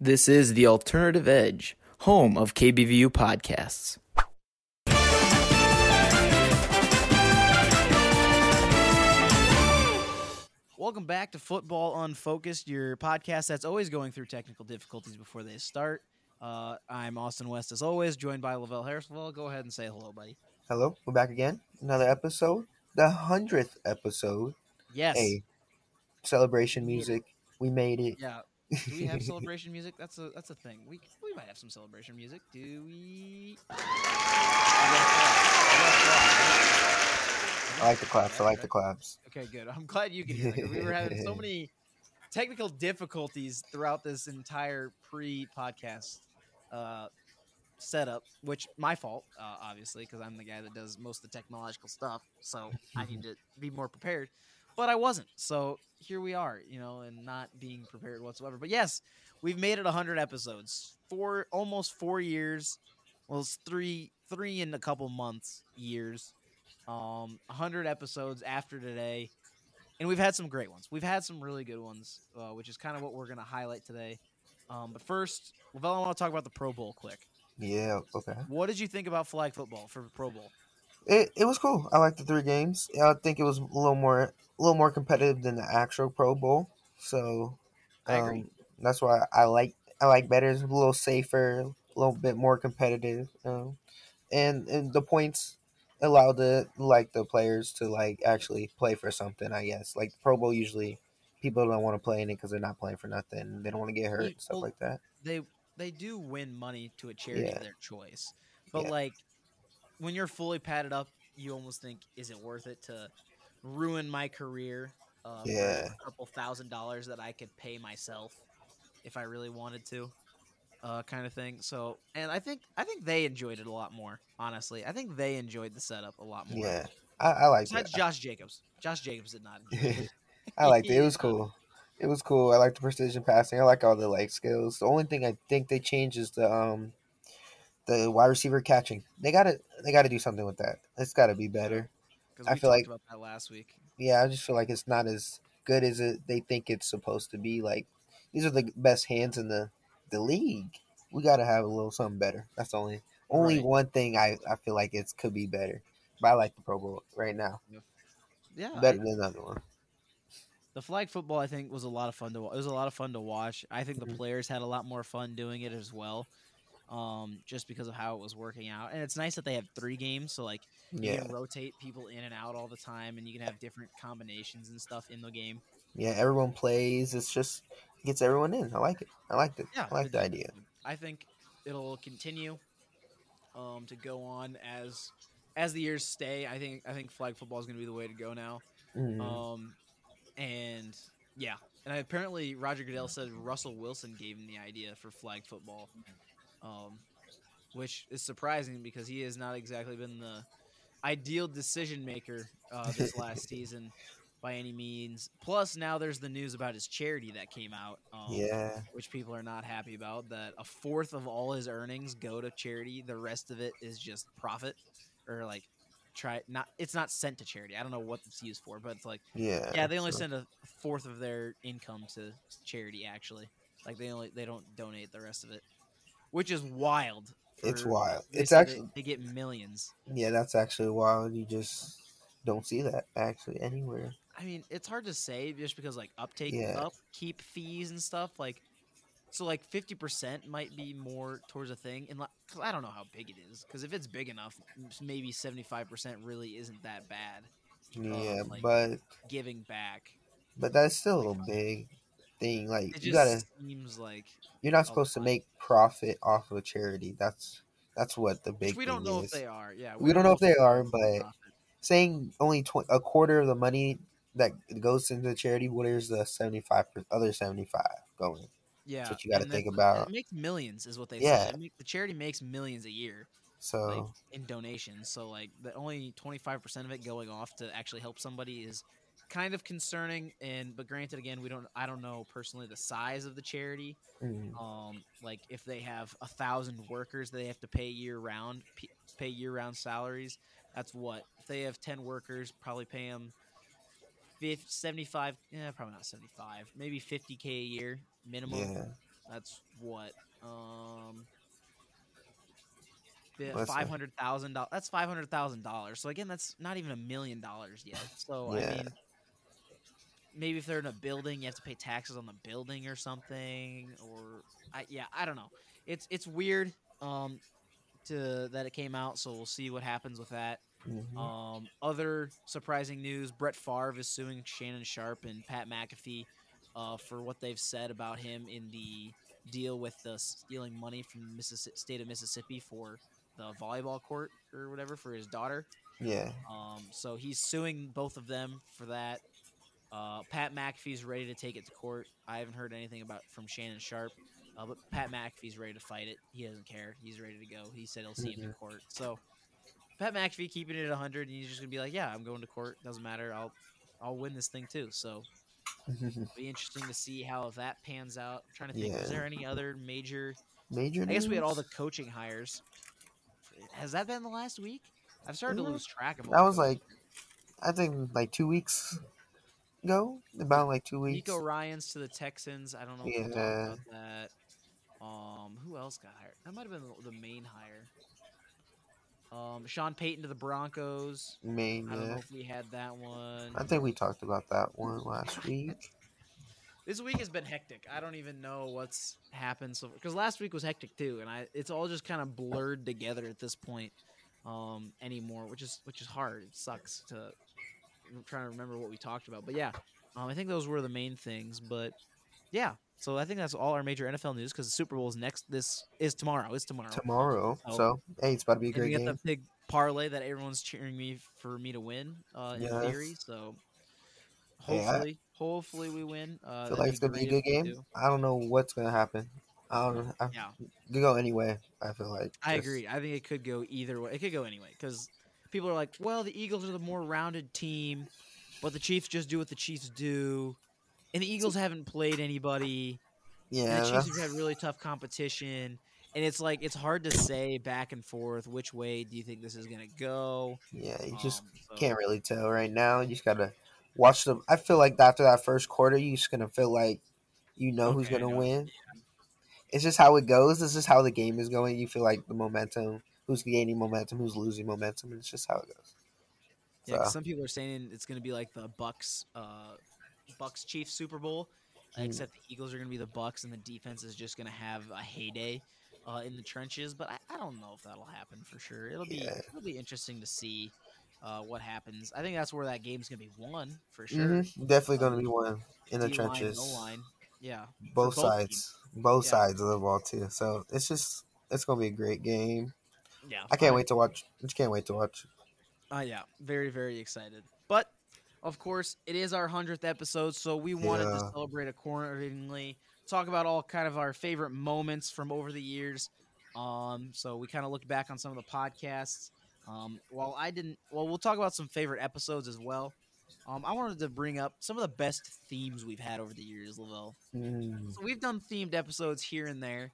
This is the Alternative Edge, home of KBVU podcasts. Welcome back to Football Unfocused, your podcast that's always going through technical difficulties before they start. Uh, I'm Austin West, as always, joined by Lavelle Harris. Lavelle, go ahead and say hello, buddy. Hello, we're back again. Another episode, the hundredth episode. Yes. Hey, celebration We made music. We made it. Yeah. Do we have celebration music? That's a that's a thing. We we might have some celebration music. Do we? I like the claps. I like the claps. Okay, good. I'm glad you can hear it. We were having so many technical difficulties throughout this entire pre-podcast uh, setup, which my fault, uh, obviously, because I'm the guy that does most of the technological stuff. So I need to be more prepared. But I wasn't. So here we are, you know, and not being prepared whatsoever. But yes, we've made it 100 episodes. Four, almost four years. Well, it's three, three in a couple months, years. Um, 100 episodes after today and we've had some great ones. We've had some really good ones, uh, which is kind of what we're going to highlight today. Um, but first, Lavelle, I want to talk about the Pro Bowl quick. Yeah. Okay. What did you think about flag football for the Pro Bowl? It it was cool. I liked the three games. I think it was a little more a little more competitive than the actual Pro Bowl. So I agree. um, that's why I like I like better. It's a little safer, a little bit more competitive, um, and and the points allow the like the players to like actually play for something. I guess like Pro Bowl usually people don't want to play in it because they're not playing for nothing. They don't want to get hurt Yeah, and stuff well, like that. They they do win money to a charity Yeah. of their choice, but Yeah. like when you're fully padded up, you almost think, is it worth it to ruin my career? Uh, Yeah. a couple thousand dollars that I could pay myself if I really wanted to. uh, kind of thing. So, and I think I think they enjoyed it a lot more. Honestly, I think they enjoyed the setup a lot more. Yeah, I, I liked Besides it. Josh Jacobs. Josh Jacobs did not. Enjoy it. I liked it. It was cool. It was cool. I like the precision passing. I like all the like skills. The only thing I think they changed is the um the wide receiver catching. They gotta they gotta do something with that. It's gotta be better. I feel like- about that last week. Yeah, I just feel like it's not as good as it they think it's supposed to be. Like these are the best hands in the the league. We gotta have a little something better. That's the only only Right. one thing I I feel like it could be better. But I like the Pro Bowl right now Yeah, I- better than the other one. the flag football I think was a lot of fun to. It was a lot of fun to watch. I think the Mhm. players had a lot more fun doing it as well. Um, just because of how it was working out, and it's nice that they have three games, so like you Yeah, can rotate people in and out all the time, and you can have different combinations and stuff in the game. yeah. Everyone plays. It's just gets everyone in. I like it. I liked it. Yeah, I like the idea. I think it'll continue um, to go on as as the years stay. I think I think flag football is going to be the way to go now. Mhm. Um, and yeah, and apparently Roger Goodell said Russell Wilson gave him the idea for flag football, um, which is surprising because he has not exactly been the ideal decision maker uh, this last season by any means. Plus, now there's the news about his charity that came out. Um, yeah, which people are not happy about. That a fourth of all his earnings go to charity. The rest of it is just profit, or like try not. It's not sent to charity. I don't know what it's used for, but it's like yeah. yeah, they only send a fourth of their income to charity. Actually, like they only they don't donate the rest of it, which is wild. It's wild. It's actually they get millions. yeah. That's actually wild. You just don't see that actually anywhere. I mean, it's hard to say just because like uptake, Yeah. upkeep fees and stuff. Like, so like fifty percent might be more towards a thing, and like, 'cause I don't know how big it is. Because if it's big enough, maybe seventy five percent really isn't that bad. Yeah, like- but Giving back, but that's still a little big thing. Like you gotta. seems like You're not supposed to make profit off of charity. That's that's what the big we don't know is. if they are. Yeah, We don't know if they are, but profit. saying only tw- a quarter of the money that goes into charity, where's the seventy five other seventy five going? yeah, that's what you gotta think then about. It makes millions, is what they Yeah. make- the charity makes millions a year. So like in donations. So like the only twenty five percent of it going off to actually help somebody is kind of concerning. And but granted, again, we don't. I don't know personally the size of the charity. mm, Um, like if they have a thousand workers, they have to pay year round, pay year round salaries. That's what if they have ten workers, probably pay them. 50, 75 yeah probably not 75 maybe 50k a year minimum yeah, That's what um, five hundred thousand dollars. That's five hundred thousand dollars. So again, that's not even a million dollars yet. So I mean, maybe if they're in a building, you have to pay taxes on the building or something. Or I, yeah, I don't know. It's it's weird um, to that it came out. So we'll see what happens with that. Mhm. Um, other surprising news: Brett Favre is suing Shannon Sharpe and Pat McAfee uh, for what they've said about him in the deal with the stealing money from the state of Mississippi for the volleyball court or whatever for his daughter. yeah. Um, so he's suing both of them for that. Uh, Pat McAfee's ready to take it to court. I haven't heard anything about from Shannon Sharpe, uh, but Pat McAfee's ready to fight it. He doesn't care. He's ready to go. He said he'll see him in court. So Pat McAfee keeping it at 100, and he's just gonna be like, "Yeah, I'm going to court. Doesn't matter. I'll I'll win this thing too." So it'll be interesting to see how that pans out. I'm trying to think, is Yeah. there any other major? Major. I guess we had all the coaching hires. Has that been the last week? I've started to Mhm. lose track of. That was like, I think like two weeks ago. About like two weeks. Nico Ryans to the Texans. I don't know if we'll talk Yeah. about that. Um, who else got hired? That might have been the, the main hire. Um, Sean Payton to the Broncos. Main. I don't know if we had that one. I think we talked about that one last week. This week has been hectic. I don't even know what's happened so because last week was hectic too, and I it's all just kind of blurred together at this point um, anymore, which is which is hard. It sucks to I'm trying to remember what we talked about, but yeah, um, I think those were the main things. But yeah, so I think that's all our major NFL news because the Super Bowl is next. This is tomorrow. Is tomorrow. Tomorrow. Oh. So hey, it's about to be a great get game. the big parlay that everyone's cheering me for me to win uh, in Yes. theory. So hopefully, hopefully we win. Uh, feel like it's gonna be a good game. do. I don't know what's gonna happen. I don't know. I, Yeah. Could go anyway. I feel like. I agree. I think it could go either way. It could go anyway because people are like, well, the Eagles are the more rounded team, but the Chiefs just do what the Chiefs do, and the Eagles haven't played anybody. Yeah. and the Chiefs have had really tough competition, and it's like it's hard to say back and forth which way do you think this is gonna go. Yeah. You just Um, so- can't really tell right now. You just gotta watch them. I feel like after that first quarter, you're just gonna feel like you know who's Okay, I gonna win. It's just how it goes. This is how the game is going. You feel like the momentum. Who's gaining momentum? Who's losing momentum? And it's just how it goes. Yeah, So- some people are saying it's going to be like the Bucks, uh, Bucks Chiefs Super Bowl, Mm. except the Eagles are going to be the Bucks, and the defense is just going to have a heyday uh, in the trenches. But I, I don't know if that'll happen for sure. It'll be Yeah. it'll be interesting to see uh, what happens. I think that's where that game's going to be won for sure. hmm Definitely gonna be one in the D-line, trenches. O-line. Yeah, both, both sides, both Yeah. sides of the ball too. So it's just it's gonna be a great game. Yeah. I can't wait to watch. I just can't wait to watch. Uh, yeah, very, very excited. But of course, it is our hundredth episode, so we wanted to celebrate accordingly. Talk about all kind of our favorite moments from over the years. Um, so we kind of looked back on some of the podcasts. Um, while I didn't, well, we'll talk about some favorite episodes as well. Um, I wanted to bring up some of the best themes we've had over the years, Lavelle. Mm, So we've done themed episodes here and there.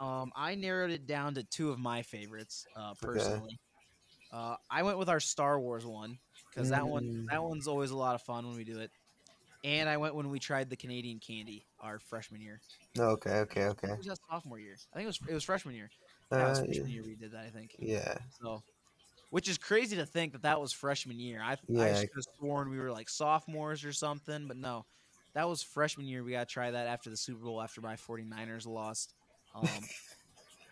Um, I narrowed it down to two of my favorites, uh, personally. Uh, I went with our Star Wars one because that one Mm. that one's always a lot of fun when we do it. And I went when we tried the Canadian candy our freshman year. okay, okay, okay. Or was that sophomore year? I think it was it was freshman year. Yeah, it was Uh, freshman year we did that. I think. yeah, So, which is crazy to think that that was freshman year. I I Yeah. should have sworn we were like sophomores or something, but no, that was freshman year. We got to try that after the Super Bowl after my 49ers lost. Um,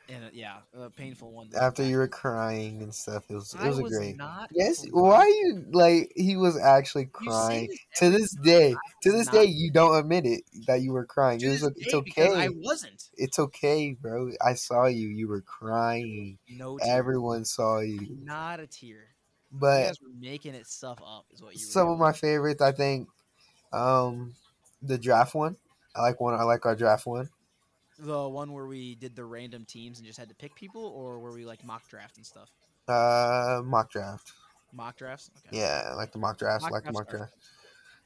and uh, yeah, a painful one. after you were crying and stuff, it was it was a was great. not. Yes, crying. why you like? He was actually crying. To this day, to this day, you don't admit it that you were crying. It was, it's because I okay. wasn't. It's okay, bro. I saw you. You were crying. No, tear. Everyone saw you. not a tear. You But guys were making it stuff up, is what you. Were some of my favorites, I think, um, the draft one. I like one. I like our draft one. The one where we did the random teams and just had to pick people, or where we like mock draft and stuff. Uh, mock draft. Mock drafts. Okay. Yeah, I like the mock drafts. I Mock like the mock are draft.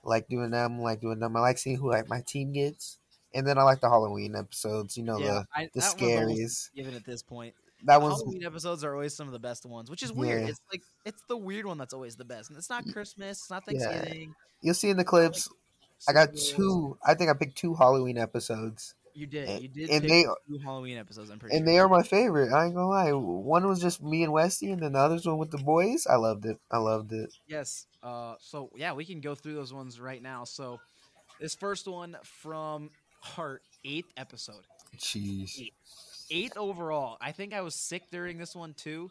Like doing them. Like doing them. I like seeing who like my team gets. And then I like the Halloween episodes. You know yeah, I, the the that one's almost scaries. Given at this point, That one's Halloween episodes are always some of the best ones, which is weird. Yeah. It's like it's the weird one that's always the best, and it's not Christmas, it's not Yeah. Thanksgiving. you'll see in the clips. I got two. I think I picked two Halloween episodes. You did. And- You did. and they- two Halloween episodes. I'm pretty and sure. they are my favorite. I ain't gonna lie. One was just me and Westy, and then the other's one with the boys. I loved it. I loved it. Yes. Uh, so yeah, we can go through those ones right now. So this first one from our eighth episode, Jeez. eighth overall. I think I was sick during this one too.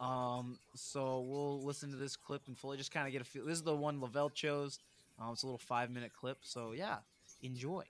Um, so we'll listen to this clip and fully just kind of get a feel. This is the one Lavelle chose. Um, it's a little five minute clip. So yeah, enjoy.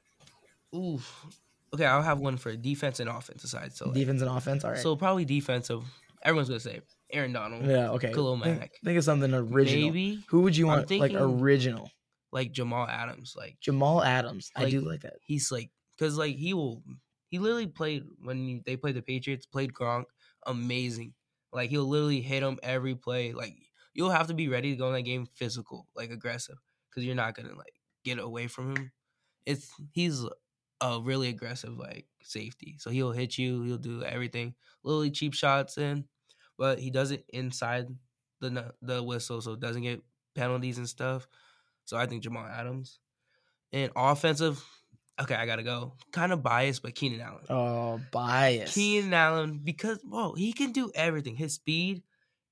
Oof. Okay, I'll have one for defense and offense aside. So, like- Defense and offense. All right. so probably defensive. Everyone's gonna say Aaron Donald, yeah. Okay. Khalil Think, Mack. think of something original. maybe Who would you want? like original. like Jamal Adams. Like Jamal Adams. I Like- do like that. he's like because like he will he literally played when they played the Patriots played Gronk amazing. Like he'll literally hit him every play. Like you'll have to be ready to go in that game physical, like aggressive, because you're not gonna like get away from him. It's he's a really aggressive like safety, so he'll hit you. He'll do everything. Literally cheap shots in, but he does it inside the the whistle, so it doesn't get penalties and stuff. So I think Jamal Adams and offensive. Okay, I gotta go. Kind of biased, but Keenan Allen. Oh, bias. Keenan Allen because whoa, he can do everything. His speed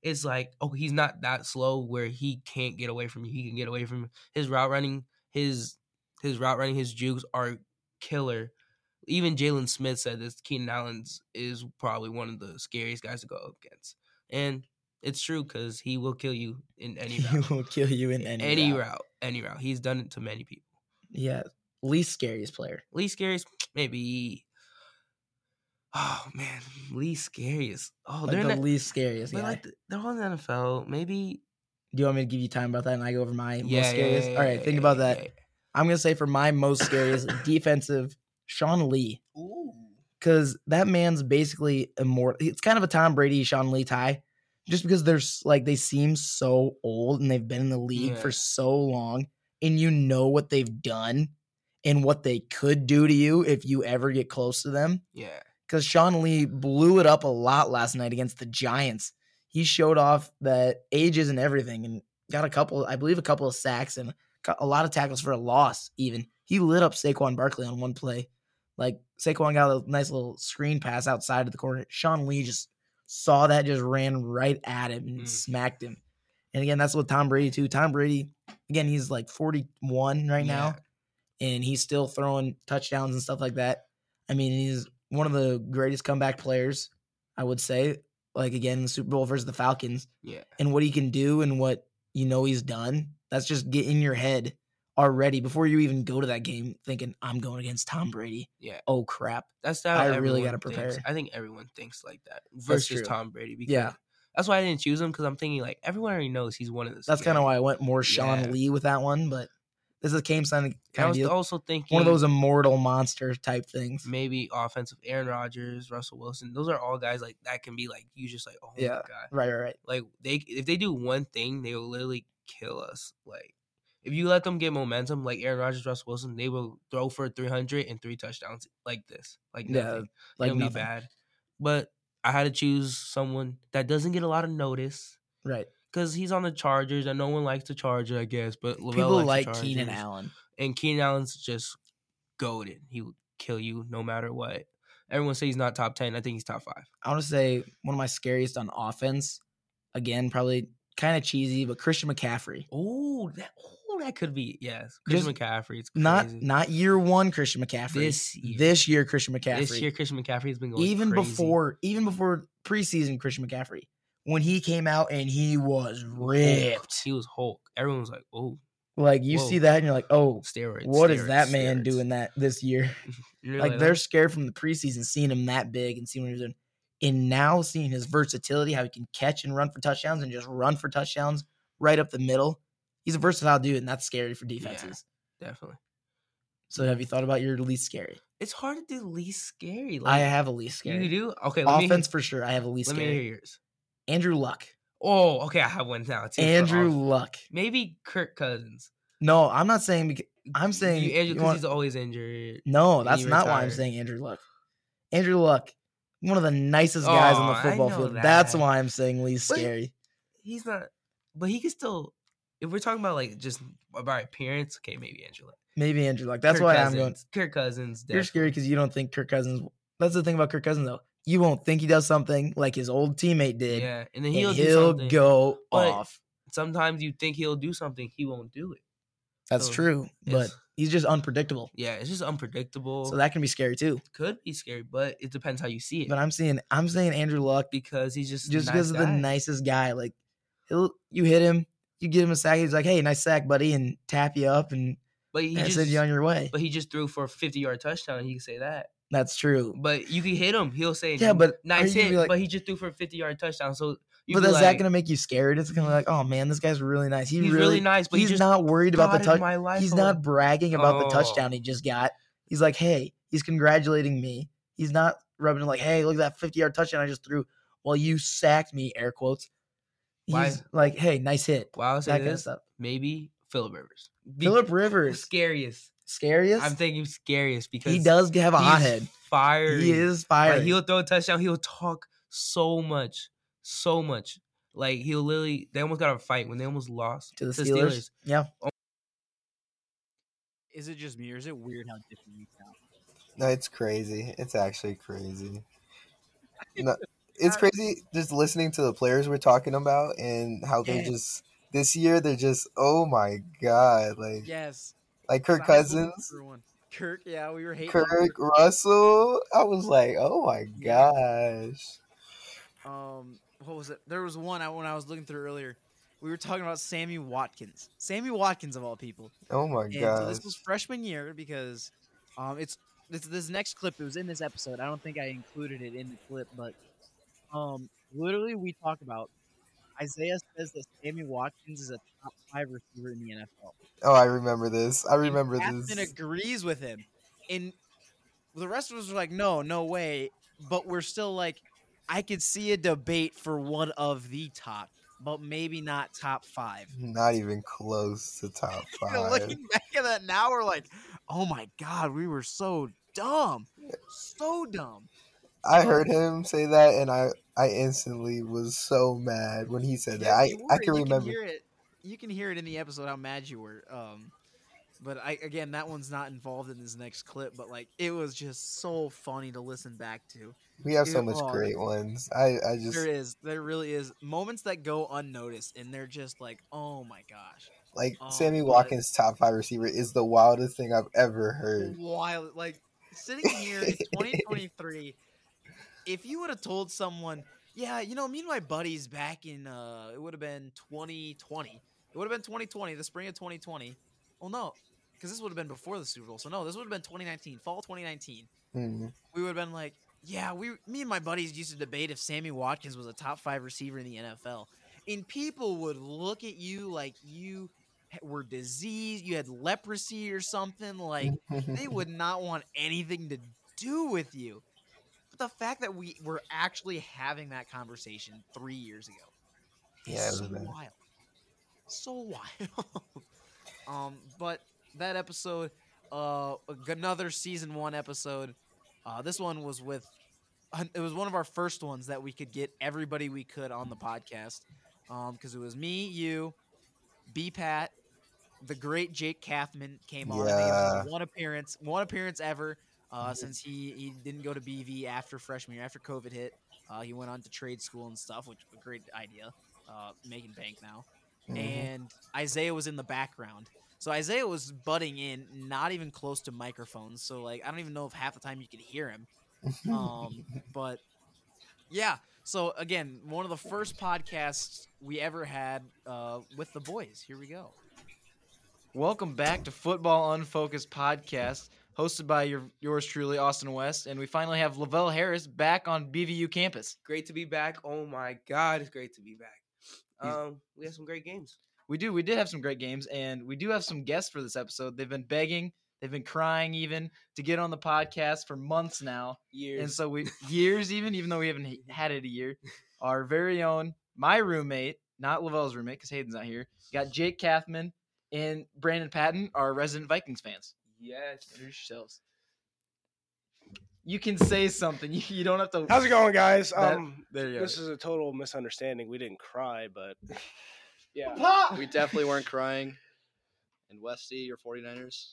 is like oh, he's not that slow where he can't get away from you. He can get away from you. his route running. His his route running, his jukes are killer. Even Jalen Smith said this. Keenan Allen's is probably one of the scariest guys to go up against, and it's true because he will kill you in any He route. will kill you in any, any route. route, any route. He's done it to many people. Yeah. Least scariest player. Least scariest, maybe. Oh man, least scariest. Oh, Like they're the not, least scariest but guy. like they're all in the NFL. Maybe Do you want me to give you time about that and I go over my yeah, most yeah, scariest? yeah, All right, yeah, think yeah, about yeah, that. I'm gonna say for my most scariest defensive, Sean Lee, Ooh, because that man's basically immortal. It's kind of a Tom Brady Sean Lee tie, just because they're like they seem so old and they've been in the league Yeah. for so long, and you know what they've done and what they could do to you if you ever get close to them. yeah, because Sean Lee blew it up a lot last night against the Giants. He showed off that age isn't everything and got a couple, I believe, a couple of sacks and got a lot of tackles for a loss. Even he lit up Saquon Barkley on one play. Like Saquon got a nice little screen pass outside of the corner. Sean Lee just saw that, just ran right at him and Mm. smacked him. And again, that's what Tom Brady too. Tom Brady, again, he's like 41 right now and he's still throwing touchdowns and stuff like that. I mean, he's one of the greatest comeback players, I would say. Like again, the Super Bowl versus the Falcons, yeah, and what he can do and what you know he's done. That's just get in your head already before you even go to that game, thinking I'm going against Tom mm-hmm. Brady. yeah. Oh crap! That's how I really gotta thinks. prepare. I think everyone thinks like that versus. Tom Brady. Because Yeah. that's why I didn't choose him because I'm thinking like everyone already knows he's one of the. That's kind of why I went more Sean Yeah. Lee with that one. But this is Cam Sun I was deal. also thinking one of those immortal monster type things. maybe offensive Aaron Rodgers, Russell Wilson. Those are all guys like that can be like you just like oh Yeah. my god. Right, right, right. Like they if they do one thing, they will literally kill us. Like if you let them get momentum, like Aaron Rodgers, Russell Wilson, they will throw for 300 and three touchdowns like this, like Yeah. Like It'll nothing. be bad. But I had to choose someone that doesn't get a lot of notice Right. because he's on the Chargers and no one likes the Charger, I guess. But Lavelle People like Keenan Allen. and Keenan Allen's just goaded. He will kill you no matter what. Everyone say he's not top ten. I think he's top five. I want to say one of my scariest on offense. Again, probably kind of cheesy, but Christian McCaffrey. Oh, that oh that could be yes. Christian Just McCaffrey. It's Not crazy. not year one Christian McCaffrey. This year. this year Christian McCaffrey. this year Christian McCaffrey has been going even crazy. before even before preseason Christian McCaffrey when he came out and he was ripped. He was Hulk. Everyone was like, "Oh, Like you Whoa. see that and you're like, oh, steroids." what is steroids, that man steroids." doing that this year? Like like, they're "Oh, scared from the preseason seeing him that big and seeing what he's doing. And now seeing his versatility, how he can catch and run for touchdowns and just run for touchdowns right up the middle. He's a versatile dude, and that's scary for defenses. definitely. So have you thought about your least scary? It's hard to do least scary. I have a least scary. You do okay. Let Offense for sure. I have a least Let me hear scary. yours. Andrew Luck. Oh, okay. I have one now too. Andrew Luck. maybe Kirk Cousins. No, I'm not saying. Because, I'm saying you, Andrew because he's always injured. no. That's not why I'm saying Andrew Luck. Andrew Luck, one of the nicest guys on Oh, the football field. That's why I'm saying least But- scary. He's not, but he can still. if we're talking about like just about appearance, okay, maybe Andrew Luck. Maybe Andrew Luck. That's Kirk why Cousins, I'm going. Kirk Cousins. You're scary because you don't think Kirk Cousins. That's the thing about Kirk Cousins though. You won't think he does something like his old teammate did. Yeah, and then he'll, he'll, go But off. Sometimes you think he'll do something, he won't do it. That's so true, but he's just unpredictable. Yeah, it's just unpredictable. So that can be scary too. could be scary, but it depends how you see it. But I'm seeing I'm saying Andrew Luck because he's just just because of the nicest guy. Like he'll you hit him, you give him a sack, he's like, Hey, nice sack, buddy, and tap you up and, But he and just send you on your way. but he just threw for a fifty yard touchdown. He can say that. That's true. But you can hit him. He'll say Yeah, but nice hit. like- but he just threw for a fifty yard touchdown. So but is like, that gonna make you scared? It's gonna be like, oh man, this guy's really nice. He he's really, really, nice, but he's he not worried about the touch. He's away. not bragging about the Oh. touchdown he just got. He's like, hey, he's congratulating me. He's not rubbing it like, hey, look at that 50 yard touchdown I just threw. While you sacked me, air quotes. He's Why- like, hey, nice hit. Well, I'll That kind of stuff. Maybe Philip Rivers. Philip Rivers, scariest. scariest. I'm thinking scariest because he does have a he's hothead. Fiery. He is Like fire. he'll throw a touchdown. He'll talk so much, so much. Like he'll literally. They almost got a fight when they almost lost to the Steelers. Yeah. Is it just me or is it weird how different you sound? No, it's crazy. It's actually crazy. No, it's crazy just listening to the players we're talking about and how they're just this year they're just oh my god like Yes. like Kirk I was looking Cousins. Kirk, yeah, we were hating. on Kirk Russell. I was like, oh my gosh. um what was it? There was one I, when i was looking through earlier. We were talking about sammy watkins. Sammy watkins of all people. Oh my god! so this was freshman year because um it's this, this next clip it was in this episode. I don't think i included it in the clip but um literally we talk about isaiah says that sammy watkins is a top five receiver in the nfl Oh, I remember this. I and remember Captain this. agrees with him. And the rest of us were like no no way. But we're still like i could see a debate for one of the top but maybe not top five Not even close to top You know, five. looking back at that now we're like oh my god we were so dumb so dumb I heard him say that, and I I instantly was so mad when he said that. I you I were- can you remember. hear it you can hear it in the episode how mad you were um but I again that one's not involved in this next clip but like it was just so funny to listen back to We have so much oh, great ones. I I just There is. There really is. Moments that go unnoticed, and they're just like, oh my gosh. like Oh, Sammy Watkins top five receiver is the wildest thing I've ever heard. Wild. Like, sitting here in 2023, if you would have told someone, yeah, you know, me and my buddies back in, uh, it would have been 2020. It would have been 2020, the spring of 2020. Well, no, because this would have been before the Super Bowl. So, no, this would have been 2019, fall 2019. Hmm. we would have been like, yeah, we, me and my buddies used to debate if Sammy Watkins was a top five receiver in the NFL, and people would look at you like you were diseased, you had leprosy or something. Like they would not want anything to do with you. But the fact that we were actually having that conversation three years ago, Yeah, so wild, so wild. um, but that episode, uh, another season one episode. Uh, this one was with. It was one of our first ones that we could get everybody we could on the podcast, because it was me, you, B Pat, the great Jake Kathman came on. I think it was Yeah. one appearance, one appearance ever, uh, since he he didn't go to BV after freshman year, after COVID hit. Uh, he went on to trade school and stuff, which was a great idea. Uh, making bank now Mhm. and Isaiah was in the background. So Isaiah was butting in, not even close to microphones. So like I don't even know if half the time you could hear him. Um, but yeah. So again, one of the first podcasts we ever had uh, with the boys. Here we go. Welcome back to Football Unfocused podcast, hosted by your yours truly, Austin West, and we finally have Lavelle Harris back on BVU campus. Great to be back. Oh my God, it's great to be back. Um, we had some great games. We do. We did have some great games, and we do have some guests for this episode. They've been begging, they've been crying even to get on the podcast for months now, Years. and so we years even, even though we haven't had it a year. Our very own, my roommate, not Lavelle's roommate, because Hayden's not here. Got Jake Kathman and Brandon Patton, our resident Vikings fans. yes. Introduce yourselves. You can say something. You, you don't have to. How's it going, guys? That- Um, there you go. this is a total misunderstanding. We didn't cry, but Yeah. We definitely weren't crying. And Westy, your 49ers.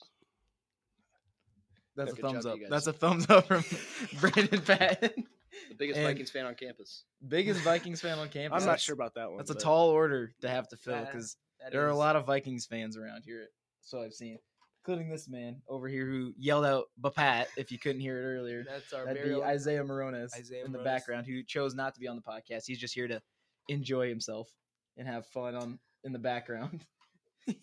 That's Good a thumbs to up. you guys. That's a thumbs up from Brandon Patton. The biggest And- Vikings fan on campus. Biggest Vikings fan on campus. I'm not That's- sure about that one. That's a but- tall order to have to fill That- because That there are a is- lot of Vikings fans around here. So I've seen, including this man over here who yelled out "Bapat" if you couldn't hear it earlier. That's our That'd very be own- Isaiah Morones Isaiah in the Morones. background who chose not to be on the podcast. He's just here to enjoy himself and have fun on in the background.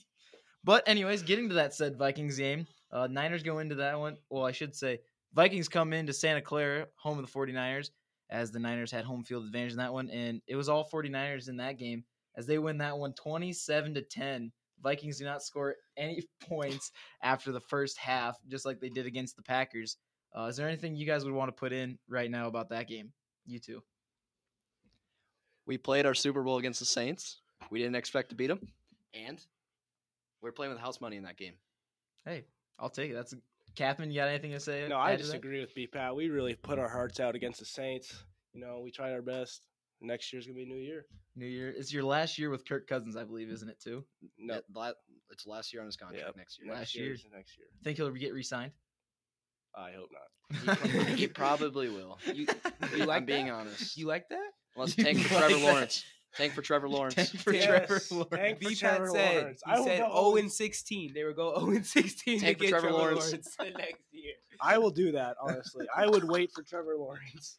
but anyways, getting to that said Vikings game, uh, Niners go into that one. Well, I should say Vikings come into Santa Clara, home of the 49ers, as the Niners had home field advantage in that one, and it was all 49ers in that game as they win that one 27 to 10. Vikings do not score any points after the first half, just like they did against the Packers. Uh, is there anything you guys would want to put in right now about that game? You two. We played our Super Bowl against the Saints. We didn't expect to beat them. And we're playing with house money in that game. Hey, I'll take it. That's a, You got anything to say? No, I add to that? disagree with B Pat. We really put our hearts out against the Saints. You know, we tried our best. Next year's gonna be a new year. New Year. It's your last year with Kirk Cousins, I believe, isn't it? Too. No, Yeah, it's last year on his contract. Yep. Next year. next last year. year. is Next year. Think he'll get re-signed? I hope not. he probably will. You, I'm you like being honest. You like that? Let's You tank for like Trevor that? Lawrence. Tank for Trevor Lawrence. Tank for Yes, Trevor tank Lawrence. for Trevor said Lawrence. he I will said 0 and 16. They would go 0 and 16 Tank to for get Trevor Trevor Lawrence. Lawrence the next year. I will do that. Honestly, I would wait for Trevor Lawrence.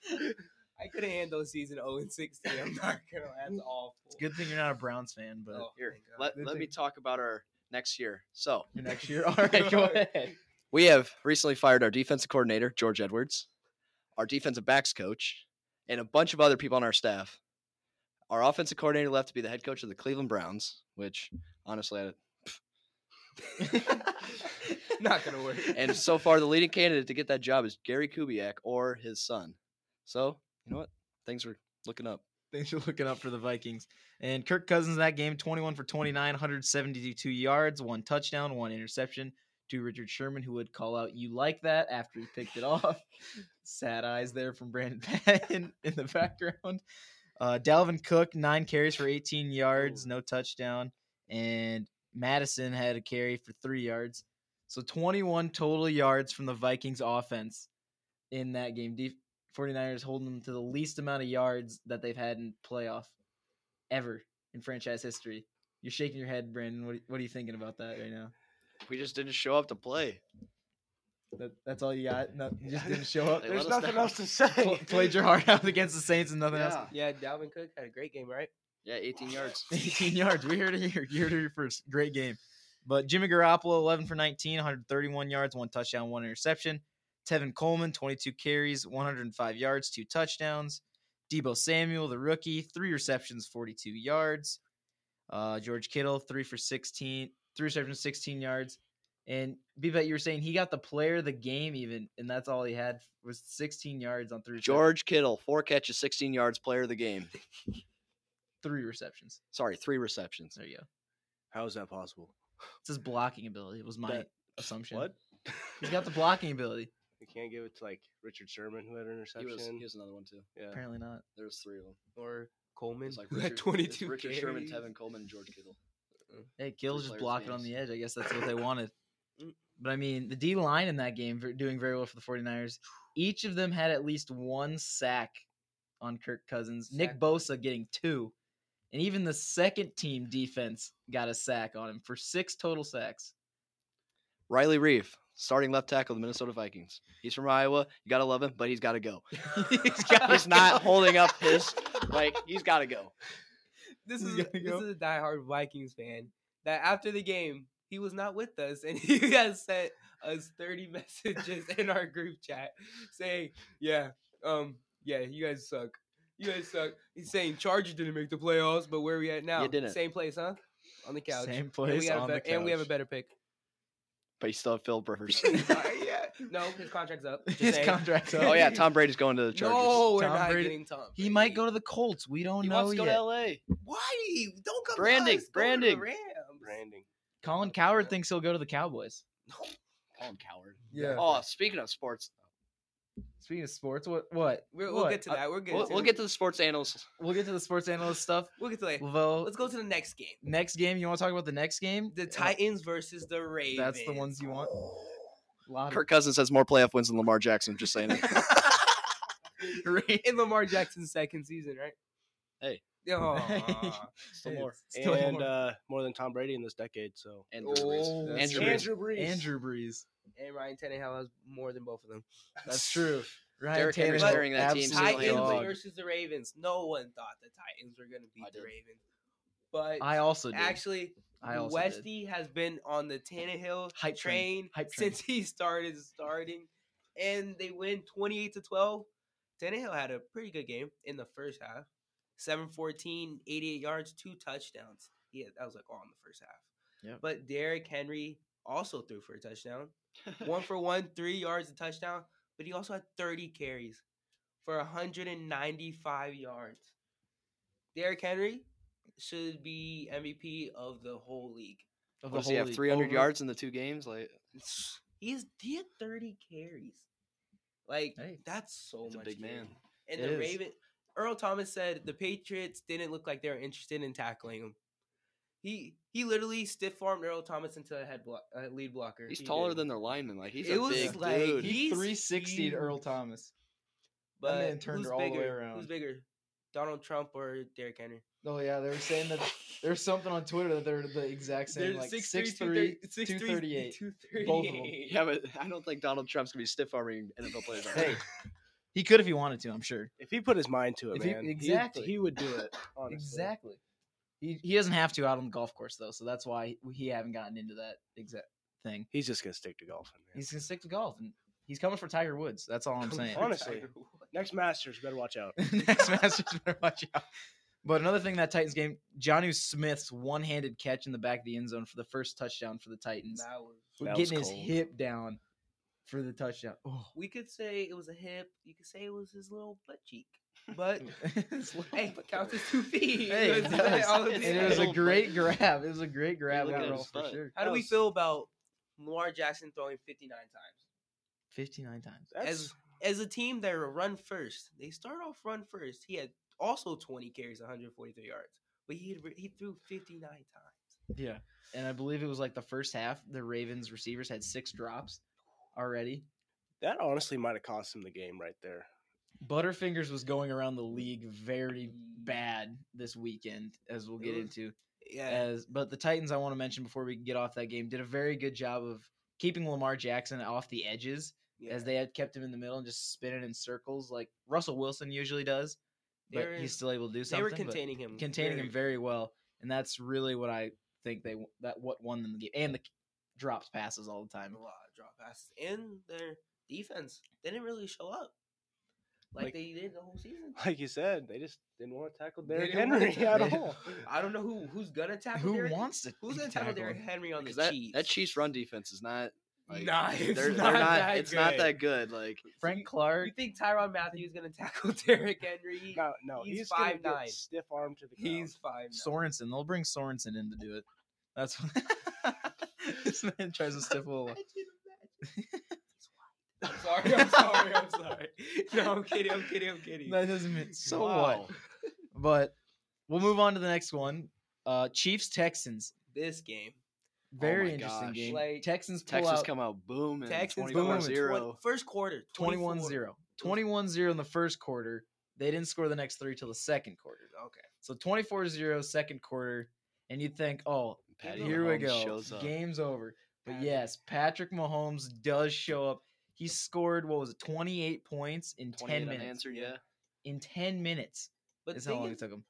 I couldn't handle a season 0 and 16. I'm not gonna. That's awful. It's a good thing you're not a Browns fan, but Oh, Here, thank God. let, let me talk about our next year. So, for next year. All right, go ahead. we have recently fired our defensive coordinator, George Edwards, our defensive backs coach, and a bunch of other people on our staff. Our offensive coordinator left to be the head coach of the Cleveland Browns, which honestly, I, not gonna work. and so far the leading candidate to get that job is Gary Kubiak or his son. So, you know what? Things are looking up. Things are looking up for the Vikings. And Kirk Cousins in that game, 21 for 29, 172 yards, one touchdown, one interception to Richard Sherman, who would call out, You like that after he picked it off. Sad eyes there from Brandon Patton in the background. Uh, Dalvin Cook, nine carries for 18 yards, no touchdown. And Madison had a carry for three yards. So 21 total yards from the Vikings offense in that game. Def- 49ers holding them to the least amount of yards that they've had in playoff ever in franchise history. You're shaking your head, Brandon. What, what are you thinking about that right now? We just didn't show up to play. That, that's all you got? No, you just didn't show up? They There's let us nothing down. else to say. Pl- played your heart out against the Saints and nothing else? Yeah. Yeah, Dalvin Cook had a great game, right? Yeah, 18 yards. 18 yards. We heard it here. You heard it here first. Great game. But Jimmy Garoppolo, 11 for 19, 131 yards, one touchdown, one interception. Tevin Coleman, 22 carries, 105 yards, two touchdowns. Deebo Samuel, the rookie, three receptions, 42 yards. Uh, George Kittle, three for 16, three receptions, 16 yards. And Bebet, you were saying he got the player of the game even, and that's all he had was 16 yards on three George Kittle, four catches, 16 yards, player of the game. three receptions. Sorry, three receptions. There you go. How is that possible? It's his blocking ability. It was my That- assumption. What? He's got the blocking ability. You can't give it to like Richard Sherman who had an He interception. was, he was another one too. yeah. Apparently not. There was three of them. Or Coleman, It was like who Richard, had 22 Richard. Sherman, Tevin Coleman, and George Kittle. Hey, Kittle just players' blocked it on the edge. I guess that's what they wanted. Mm. But I mean, the D line in that game doing very well for the 49ers. Each of them had at least one sack on Kirk Cousins. Nick Bosa getting two. And even the second team defense got a sack on him for six total sacks. Riley Reiff, starting left tackle of the Minnesota Vikings. He's from Iowa. You gotta love him, but he's got to go. he's gotta He's not go. holding up his like. He's got to go. This is gotta this is a diehard Vikings fan that after the game he was not with us and he has sent us 30 messages in our group chat saying, "Yeah, um, yeah, you guys suck. You guys suck." He's saying Chargers didn't make the playoffs, but where are we at now? didn't. Same place, huh? On the couch. Same And place we have on a the bet- and we have a better pick. But he's still have Phil Rivers. Uh, yeah. No, his contract's up. Just His saying. contract's up. oh yeah, Tom Brady's going to the Chargers. No, we're Tom not Brady- getting Tom. He might go to the Colts. We don't He know wants to go yet. to LA. Why? Don't come. Branding, to us. Go to the branding. Rams. Branding. Colin Cowherd thinks he'll go to the Cowboys. Colin Cowherd. Yeah. Oh, speaking of sports, speaking of sports, what what? We're, we'll What? get to Uh, that. We're good. We'll, we'll get to the sports analysts. We'll get to the sports analyst stuff. We'll get to that. Lavelle, Let's go to the next game. next game. You want to talk about the next game? The Uh, Titans versus the Ravens. That's the ones you want. Lot of- Kirk Cousins has more playoff wins than Lamar Jackson. Just saying it. in Lamar Jackson's second season, right? Hey. Aw. Still more. Still and more. uh, more than Tom Brady in this decade. So And Drew Brees. Oh, Andrew Brees. Andrew Brees. Andrew Brees. and Ryan Tannehill has more than both of them. That's true. Ryan Derrick Henry's Tannehill, carrying that team Titans single-handedly. dog. versus the Ravens. No one thought the Titans were going to beat the. Ravens, but I also did. actually, I also did. Westy has been on the Tannehill Hype train. train, Hype train. since he started starting, and they win twenty eight to twelve. Tannehill had a pretty good game in the first half. 714, 88 yards, two touchdowns. Yeah, that was like all in the first half. Yeah. But Derrick Henry also threw for a touchdown. one for one, three yards, a touchdown. But he also had 30 carries for 195 yards. Derrick Henry should be MVP of the whole league. Of What the does he have? league. 300 Over- yards in the two games? Like He's he had 30 carries. Like Hey, that's so he's a much. big carry. man. And It the is. Raven Earl Thomas said the Patriots didn't look like they were interested in tackling him. He he literally stiff armed Earl Thomas into a head block, uh, lead blocker. He's He taller did. than their lineman. Like he's It a was big like- dude. he- He He's 360'd Earl. Thomas. But man turned who's her all the way bigger? around. Who's bigger, Donald Trump or Derrick Henry? Oh yeah, they were saying that there's something on Twitter that they're the exact same, like 6'3", 238. Both of them. yeah, but I don't think Donald Trump's gonna be stiff arming NFL players. Hey, he could if he wanted to. I'm sure. if he put his mind to it, If man, he- exactly. he, would do it. Honestly. Exactly. He he doesn't have to out on the golf course though, so that's why he, he haven't gotten into that exact thing. He's just gonna stick to golfing. Man. He's gonna stick to golf, and he's coming for Tiger Woods. That's all I'm saying. Honestly. Next Masters, better watch out. Next Masters, better watch out. But another thing that Titans game, Jonnu Smith's one-handed catch in the back of the end zone for the first touchdown for the Titans. That was. We're That was getting his hip down for the touchdown. Oh. We could say it was a hip. You could say it was his little butt cheek. But It's little hey, butt counts as two feet. Hey, it does. all of And it was a great grab. It was a great grab look at for sure. How do we feel about Lamar Jackson throwing 59 times? 59 times. That's As as a team that are run first, they start off run first. He had also 20 carries, 143 yards, but he had, he threw 59 times. Yeah. And I believe it was like the first half, the Ravens receivers had six drops already. that. Honestly, might have cost him the game right there. Butterfingers was going around the mm. league very bad this weekend, as we'll get was- into. Yeah, As but the Titans, I want to mention before we get off that game, did a very good job of keeping Lamar Jackson off the edges, yeah. as they had kept him in the middle and just spinning in circles like Russell Wilson usually does. They But he's still able to do something. they were containing him, containing very- him very well, and that's really what I think they that what won them the game, and the drops passes all the time. a lot of drop passes, and their defense they didn't really show up like, Like- they did the whole season. Like you said, they just didn't want to tackle Derrick didn't wanna Henry at all. I don't know who who's gonna tackle. Who Derrick- wants to? Who's gonna tackle tackle Derrick? Henry on the that, Chiefs? that Chiefs run defense is not. Like, Nah, it's they're, not they're not. that it's not good. that good. Like Frank Clark. You think Tyron Matthews is gonna tackle Derrick Henry? No, no, He's he's, gonna 5'9". get stiff arm to the ground. He's fine. Sorensen. They'll bring Sorensen in to do it. That's what this man tries to stiff a little. I'm sorry. I'm sorry. I'm sorry. No, I'm kidding. I'm kidding. I'm kidding. That doesn't mean so Wow. what. But we'll move on to the next one. Uh Chiefs Texans. This game, Very my interesting gosh. game. Like, Texans pull Texas out come out booming. Texans 24 booming. 0. First quarter, 21-0. 21 0 in the first quarter. They didn't score the next three till the second quarter. Okay. So 24 0 second quarter. And you'd think, oh, Patty here we go. Game's over. But yes, Patrick Mahomes does show up. He scored, what was it, 28 points in 10 minutes. unanswered, yeah. In 10 minutes But is how long thing it is- took him.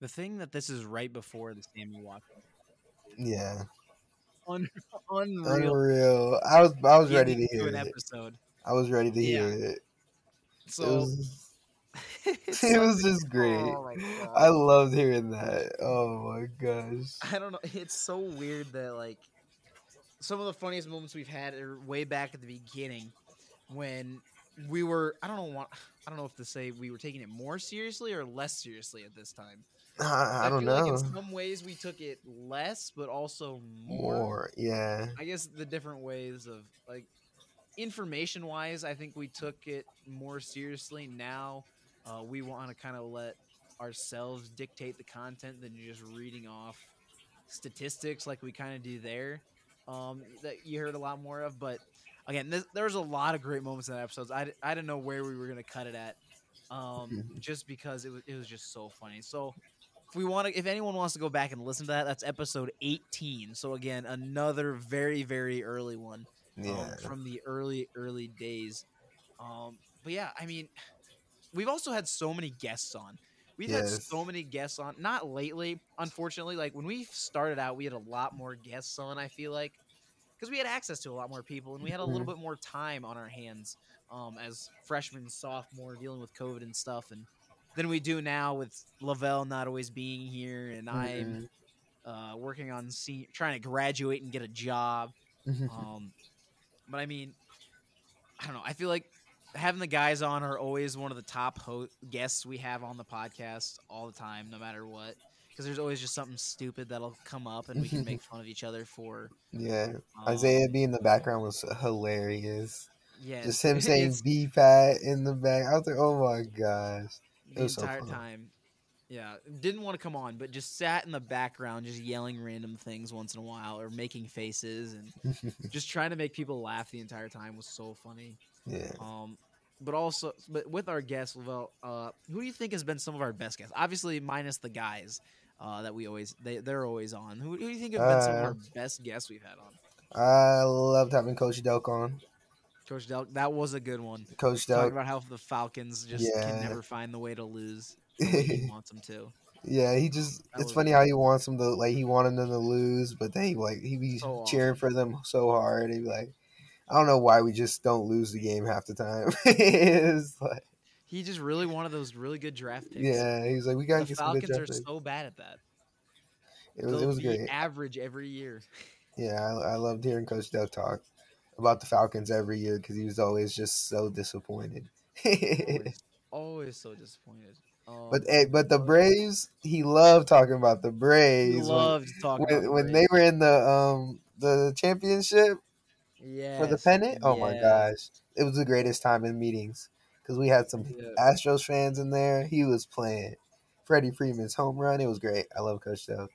The thing that this is right before the Sammy Watkins. Yeah, Un- unreal. unreal. I was I was ready to hear an it. episode. I was ready to Yeah. hear it. It So was, it's it was just oh great. Oh. I loved hearing that. Oh my gosh. I don't know. It's so weird that like some of the funniest moments we've had are way back at the beginning when we were. I don't know what. I don't know if to say we were taking it more seriously or less seriously at this time. I, I don't know. Like in some ways we took it less, but also more. More, yeah. I guess the different ways of like information wise, I think we took it more seriously. Now uh, we want to kind of let ourselves dictate the content than just reading off statistics like we kind of do there. Um, that you heard a lot more of, but again, this, there was a lot of great moments in that episode. I, I didn't know where we were gonna cut it at, um, just because it was it was just so funny. So if we want to, if anyone wants to go back and listen to that, that's episode 18. So again, another very very early one um, from the early early days. Um, but yeah, I mean, we've also had so many guests on. We've had so many guests on. Not lately, unfortunately. Like when we started out, we had a lot more guests on. I feel like because we had access to a lot more people and we had a little Mhm. bit more time on our hands um, as freshmen, sophomore, dealing with COVID and stuff, and than we do now with Lavelle not always being here and I'm uh, working on se- trying to graduate and get a job. Mhm. Um, but I mean, I don't know. I feel like having the guys on are always one of the top ho- guests we have on the podcast all the time, no matter what. Because there's always just something stupid that'll come up, and we can make fun of each other for. yeah. Um, Isaiah being in the background was hilarious. yeah, Just him saying "B Pat" in the back. I was like, "Oh my gosh!" the was so entire time. Yeah, didn't want to come on, but just sat in the background, just yelling random things once in a while, or making faces, and just trying to make people laugh the entire time was so funny. Yeah. Um, but also, but with our guests, Lavelle, uh, who do you think has been some of our best guests? Obviously, minus the guys uh, that we always they they're always on. Who, who do you think have been some of Uh, our best guests we've had on? I loved having Coach Delk on. Coach Delk, that was a good one. Coach Talking Delk. about how the Falcons just Yeah. can never find the way to lose he wants them to. yeah, he just That it's funny how he wants them to like he wanted them to lose, but then he like he be So cheering for them so hard. He be like I don't know why we just don't lose the game half the time. like He just really wanted those really good draft picks. yeah, he's like we gotta the get some good Falcons are picks. so bad at that. It was it was. Average every year. Yeah, I, I loved hearing Coach Delk talk about the Falcons every year because he was always just so disappointed. Always, always so disappointed. Um, but eh, but the Braves, he loved talking about the he Braves. when- loved talking when, about when Braves. they were in the um the championship for the pennant. Oh my gosh, it was the greatest time in meetings because we had some Yeah. Astros fans in there. He was playing Freddie Freeman's home run. It was great. I love Coach Delk.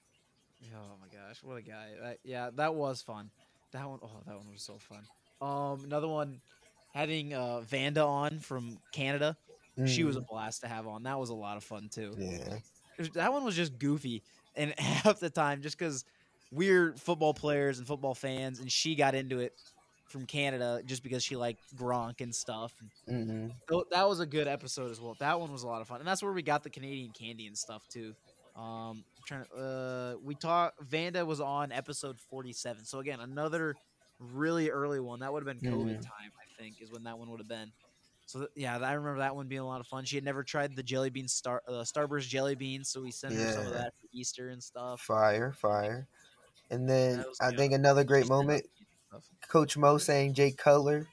Oh my gosh, what a guy! That- yeah, that was fun. That one, oh, that one was so fun. Um, another one, having uh Vanda on from Canada. She was a Mm, blast to have on. That was a lot of fun too. yeah. That one was just goofy, and half the time, just because we're football players and football fans, and she got into it from Canada just because she liked Gronk and stuff. Mm-mm. So that was a good episode as well. That one was a lot of fun, and that's where we got the Canadian candy and stuff too. Um, trying to, uh, we talked. Vanda was on episode 47. So again, another really early one. That would have been COVID Mhm. time, I think, is when that one would have been. So th- yeah, I remember that one being a lot of fun. She had never tried the jelly bean star, uh, Starburst jelly beans, so we sent her some of that for Easter and stuff. Fire, fire. And then That was I good. think another great moment, us stuff. Coach Mo saying Jay Cutler,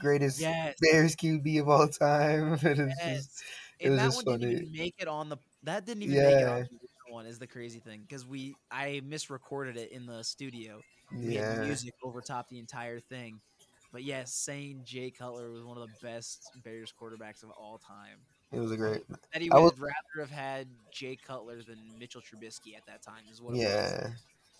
greatest Yes, Bears QB of all time. It is yes. just- it and was that just one didn't funny. even make it on the. That didn't even make it on the one. Is the crazy thing because we I misrecorded it in the studio. We had music over top the entire thing. But yes, saying Jay Cutler was one of the best Bears quarterbacks of all time. it was a great. That he I would was- rather have had Jay Cutler than Mitchell Trubisky at that time is what it was. Yeah,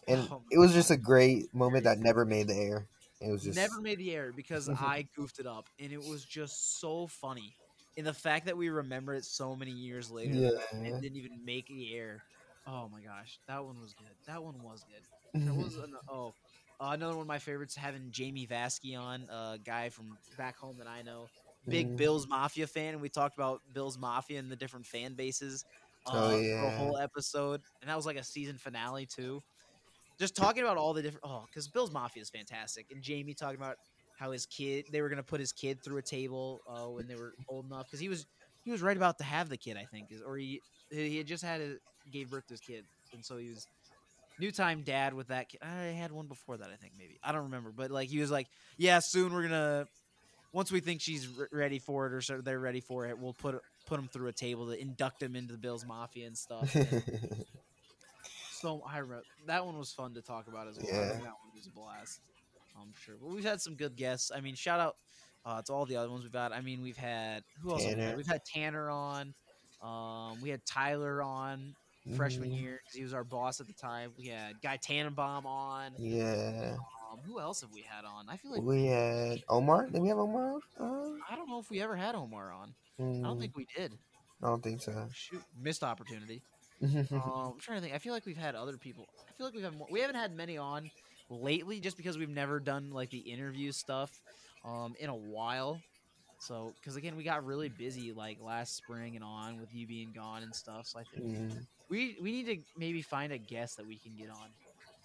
and Oh it was just a great moment that never made the air. It was just Never made the air because I goofed it up, and it was just so funny. And the fact that we remember it so many years later, Yeah. it didn't even make the air. Oh my gosh, that one was good. That one was good. There was an, oh uh, another one of my favorites having Jamie Vasky on, a guy from back home that I know, big Mhm. Bills Mafia fan, and we talked about Bills Mafia and the different fan bases. Uh, Oh, for a whole episode, and that was like a season finale too. Just talking about all the different oh, because Bills Mafia is fantastic, and Jamie talking about how his kid they were gonna put his kid through a table uh, when they were old enough because he was he was right about to have the kid I think is or he he had just had a, gave birth to his kid and so he was new time dad with that kid. I had one before that I think maybe I don't remember but like he was like yeah soon we're gonna once we think she's re- ready for it or so they're ready for it we'll put put him through a table to induct him into the Bills Mafia and stuff. And so I that one was fun to talk about as well. I Yeah. that one was a blast. I'm sure. But we've had some good guests. I mean, shout out uh, to all the other ones we've had. I mean, we've had who else? Have we, had? Tanner. we've had Tanner on. Um, we had Tyler on freshman Mhm. year because he was our boss at the time. We had Guy Tannenbaum on. Yeah. Um, who else have we had on? I feel like We had Omar. Did we have Omar? Uh, I don't know if we ever had Omar on. I mm, don't think we did. I don't think so. Shoot, missed opportunity. Um, I'm trying to think. I feel like we've had other people. I feel like we've had more. We haven't had many on lately, just because we've never done like the interview stuff um, in a while. So, because again, we got really busy like last spring and on with you being gone and stuff. So I think Mm, we we need to maybe find a guest that we can get on.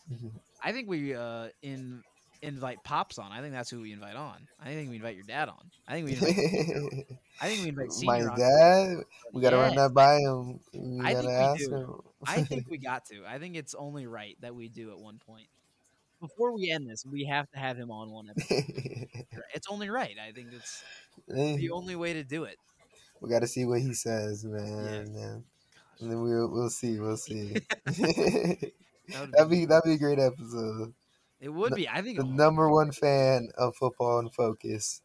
mhm. I think we uh in invite pops on. I think that's who we invite on. I think we invite your dad on. I think we invite, I think we invite My senior on. dad, we gotta run that by him. We I gotta think we ask do. him. I think we got to. I think it's only right that we do at one point. Before we end this, we have to have him on one episode. It's only right. I think it's eh. the only way to do it. we gotta see what he says, man. man. And then we'll we'll see, we'll see. That'd be that'd be a great episode. It would be. I think. The number one fan of Football UNfocused.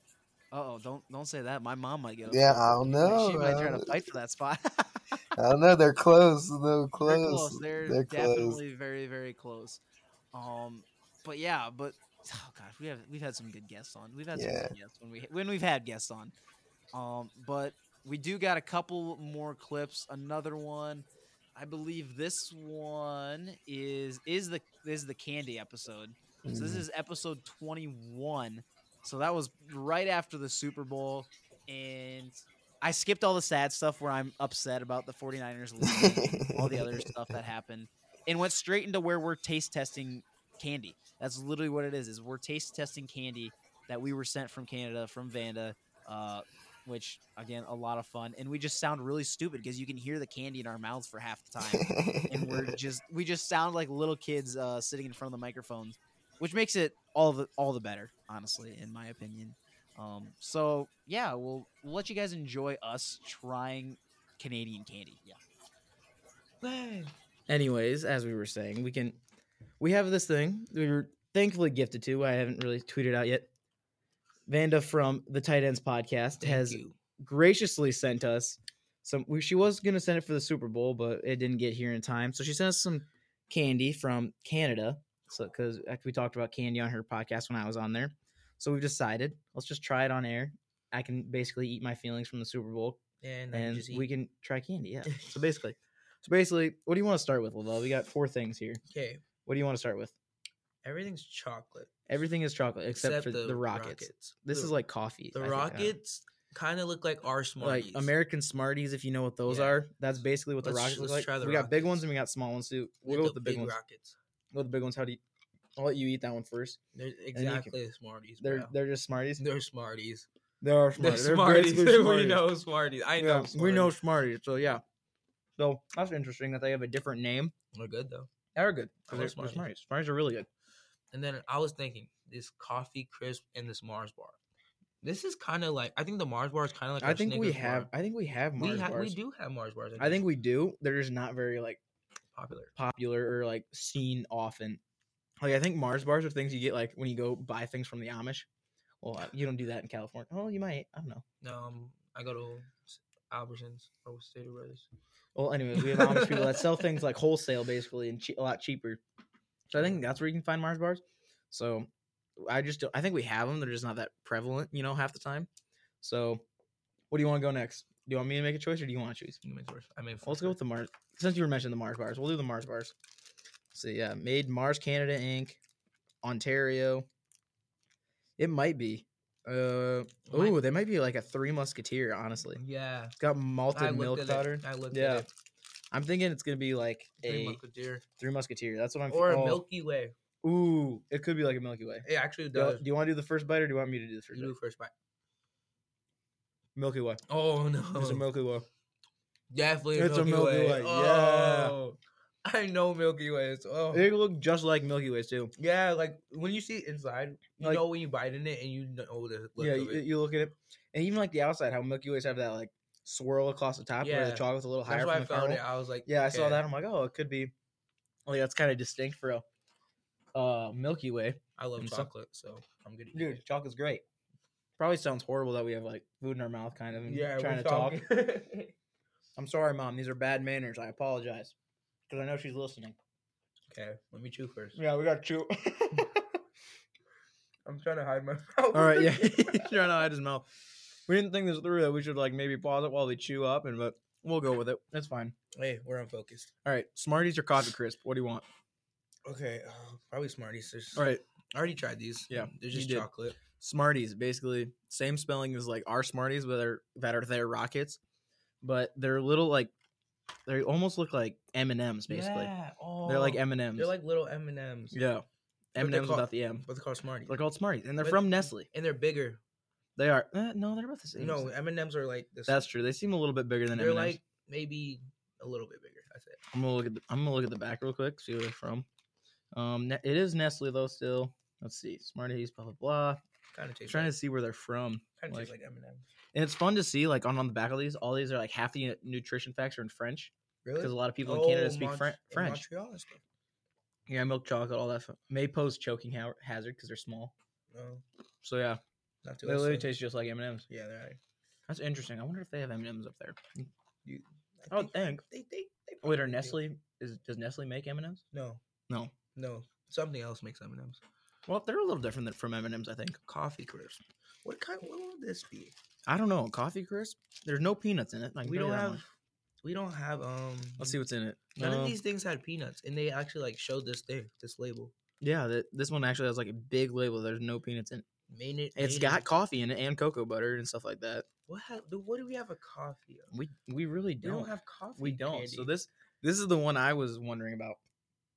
Oh, don't don't say that. My mom might get. Upset. Yeah, I don't know. She might try to fight for that spot. I don't know. They're close. They're They're close. They're, They're close. definitely very very close. Um, but yeah, but oh gosh, we have we've had some good guests on. We've had some Yeah. good guests when we when we've had guests on. Um, but we do got a couple more clips. Another one, I believe this one is is the is the candy episode. So this Mhm. is episode 21. So that was right after the Super Bowl. And I skipped all the sad stuff where I'm upset about the 49ers losing, all the other stuff that happened, and went straight into where we're taste testing candy. That's literally what it is, is we're taste testing candy that we were sent from Canada, from Vanda, uh, which, again, a lot of fun. And we just sound really stupid because you can hear the candy in our mouths for half the time and we're just we just sound like little kids uh, sitting in front of the microphones, which makes it all the all the better, honestly, in my opinion. Um, so yeah, we'll we'll let you guys enjoy us trying Canadian candy. Yeah, Anyways, as we were saying, we can we have this thing we were thankfully gifted to. I haven't really tweeted out yet. Vanda from the Tight Ends podcast Thank has you. graciously sent us some. We, she was gonna send it for the Super Bowl, but it didn't get here in time. So she sent us some candy from Canada. So because we talked about candy on her podcast when I was on there, so we've decided let's just try it on air. I can basically eat my feelings from the Super Bowl, And, and we can try candy. Yeah. so basically, so basically, what do you want to start with, Lavelle? We got four things here. okay. What do you want to start with? Everything's chocolate Everything is chocolate except, for the, Rockets. Rockets. This The- is like coffee. the I Rockets kind of look like our Smarties. like American Smarties, if you know what those Yeah. are. That's basically what the Let's- Rockets look like. try the we got big ones and we got small ones too. We'll go with the big, ones. Rockets. With the big ones. How do you? I'll let you eat that one first. They're you can- exactly Smarties. They're bro. they're just Smarties. They're Smarties. They are They're Smarties. They're Smarties. basically we Smarties. know Smarties. I know. Yeah, we know Smarties. Smarties. So yeah. So that's interesting that they have a different name. They're good though. They're good. I They're, they're Smarties. Smarties. Smarties are really good. And then I was thinking this coffee crisp and this Mars bar. This is kind of like I think the Mars bar is kind of like I think we have. bar. I think we have Mars we ha- bars. we do have Mars bars. I think we do. They're just not very like popular. popular or like seen often. Like I think Mars bars are things you get like when you go buy things from the Amish. Well, uh, you don't do that in California. Oh, you might. I don't know. Um, I go to Albertsons or Stater Brothers. Well, anyways, we have Amish people that sell things like wholesale, basically, and che- a lot cheaper. So I think that's where you can find Mars bars. So I just don't, I think we have them. They're just not that prevalent, you know, half the time. So what do you want to go next? Do you want me to make a choice, or do you want to choose? You make yours. I mean, Well, let's go with the Mars. Since you were mentioning the Mars bars, we'll do the Mars bars. So yeah, made Mars Canada Inc. Ontario. It might be. Uh oh, they might be like a Three Musketeer. Honestly, Yeah, it's got malted milk powder. It. I looked Yeah. at it. I'm thinking it's gonna be like Three a Musketeer. Three Musketeer. That's what I'm. or a oh, Milky Way. Ooh, it could be like a Milky Way. It actually Do, does. do you want to do the first bite, or do you want me to do the first You bite? do first bite. Milky Way. Oh no! It's a Milky Way. Definitely, It's a Milky, Milky Way. Way, yeah. Oh, I know Milky Ways. Oh, They look just like Milky Ways too. yeah. Like when you see it inside, you Like- know when you bite in it, and you know the look yeah, you, it. you look at it, and even like the outside, how Milky Ways have that like swirl across the top where the Yeah. chocolate's a little higher That's why I found caramel. it. I was like, Yeah, I saw that. I'm like, oh, it could be. Like that's kind of distinct for a uh, Milky Way. I love And chocolate, so I'm good. Dude, chocolate's great. Probably sounds horrible that we have like food in our mouth, kind of, and yeah, trying we're to talk. I'm sorry, mom. These are bad manners. I apologize because I know she's listening. okay, let me chew first. Yeah, we got to chew. I'm trying to hide my mouth. All right, yeah, he's trying to hide his mouth. We didn't think this through that we should like maybe pause it while they chew up, and but we'll go with it. That's fine. hey, we're unfocused. All right, Smarties or Coffee Crisp? What do you want? Okay, uh, probably Smarties. There's, All right, I already tried these. Yeah, they're you just did. chocolate. Smarties, basically same spelling as like our Smarties, but they're that are their rockets, but they're little like they almost look like M and M's basically. Yeah, They're like oh, M and M's. They're like little M and M's. yeah, M and M's without the M. but they're called Smarties. They're called Smarties, and they're But- from Nestle. and they're bigger. They are. Eh, no, they're about the same. No, M and M's are like this. that's true. They seem a little bit bigger than they're M&Ms. like maybe a little bit bigger. That's it. I'm gonna look at the, I'm gonna look at the back real quick, see where they're from. Um, it is Nestle though. Still, let's see, Smarties, blah blah blah. Kind of tastes. trying like, to see where they're from, kind of like- tastes like M and it's fun to see like on on the back of these. All these are like half the uh, nutrition facts are in French Really? because a lot of people in oh, Canada Oh, speak Mont- Fren- in French. Montreal stuff. Yeah, milk chocolate, all that. Fun. May pose choking ha- hazard because they're small. No, So yeah, not too. they literally taste just like M and M's. Yeah, they're. Right. That's interesting. I wonder if they have M and M's up there. You, I would think. They, they, they Wait, are probably do. Nestle is does Nestle make M and M's? No, No. no. Something else makes M and M's. Well, they're a little different than from M and M's. I think. Coffee crisp. What kind? What will this be? I don't know. Coffee crisp. There's no peanuts in it. Can we don't have. We don't have. Um. Let's see what's in it. None Um, of these things had peanuts, and they actually like showed this thing, this label. Yeah, that, this one actually has like a big label. There's no peanuts in it. Made it. It's made got it- coffee in it and cocoa butter and stuff like that. What? Ha- what do we have a coffee? Of? We we really don't. don't have coffee. we don't. So this this is the one I was wondering about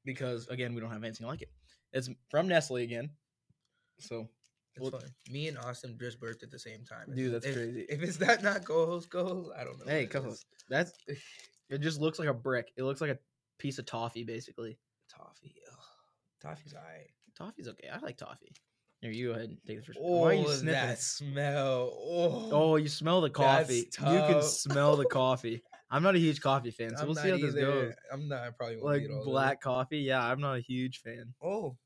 because again we don't have anything like it. It's from Nestle again. So It's well-. Me and Austin just birthed at the same time. Dude, that's if, crazy. If it's that not co-host, co-host, I don't know. hey, co-host, that's it. Just looks like a brick. It looks like a piece of toffee, basically. toffee. Ugh. Toffee's alright. Toffee's okay. I like toffee. Here, you go ahead and take the first. Why are you oh, sniffing? that smell? Oh, Oh, you smell the coffee. You can smell the coffee. I'm not a huge coffee fan, so I'm we'll see how this either. goes. I'm not. I probably won't Like eat all of it. black coffee, yeah, I'm not a huge fan. Oh,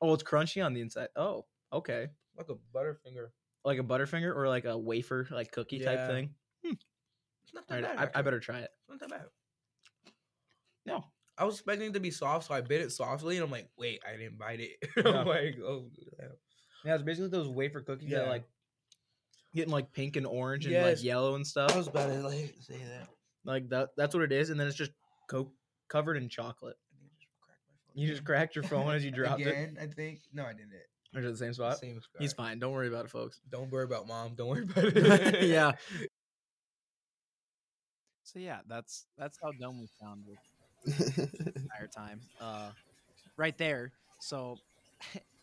Oh, it's crunchy on the inside. Oh, okay, like a Butterfinger. like a Butterfinger or like a wafer, like cookie type Yeah. thing. Hmm. It's not that right, bad. I, I better try it. It's not that bad. No, I was expecting it to be soft, so I bit it softly, and I'm like, wait, I didn't bite it. Yeah. I'm like, oh, damn. yeah, it's basically those wafer cookies that Yeah. like getting like pink and orange and Yes. like yellow and stuff. I was about to like say that. Like that. That's what it is, and then it's just co- covered in chocolate. You just cracked your phone as you dropped it. I think. No, I didn't. Or is the same spot? Same He's fine. Don't worry about it, folks. Don't worry about mom. Don't worry about it. yeah. So yeah, that's that's how dumb we sounded the entire time. Uh, right there. So,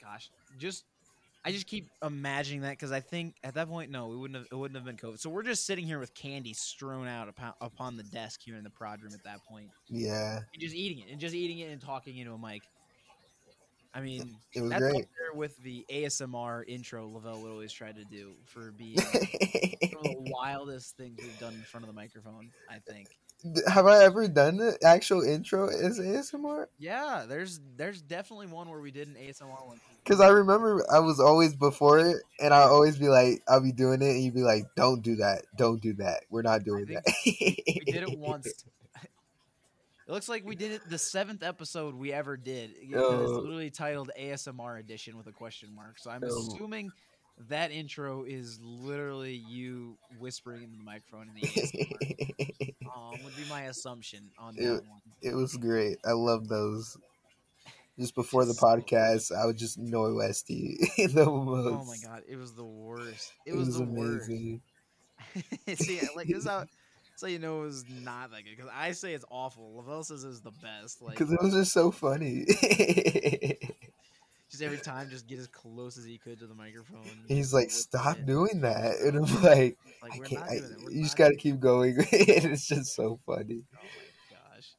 gosh, just I just keep imagining that because I think at that point, no, we wouldn't have. It wouldn't have been COVID. So we're just sitting here with candy strewn out upon, upon the desk here in the prod room at that point, yeah, and just eating it, and just eating it and talking into a mic. I mean, it was that's up there with the ASMR intro Lavelle would always try to do for being one of the wildest things we've done in front of the microphone. I think. Have I ever done the actual intro as ASMR? Yeah, there's there's definitely one where we did an ASMR one. Because I remember I was always before it, and I'll always be like, I'll be doing it, and you'd be like, "Don't do that, don't do that. We're not doing that." We did it once. It looks like we did it the seventh episode we ever did. It- It's Oh. literally titled ASMR edition with a question mark. So I'm Oh. assuming that intro is literally you whispering in the microphone in the ASMR. um, would be my assumption on that Ew. one. it was great. I love those. Just before the podcast, I would just know Westy the most. Oh my god, it was the worst. It, was, the amazing. worst. See, like this is how, that's you know it was not that good. Because I say it's awful. Lavelle says it's the best. Like Because it was just so funny. Just every time, just get as close as he could to the microphone. He's like, "Stop it. doing that," and I'm like, Like "I can't." I, doing it. We're you just got to keep going. and it's just so funny. Oh my gosh.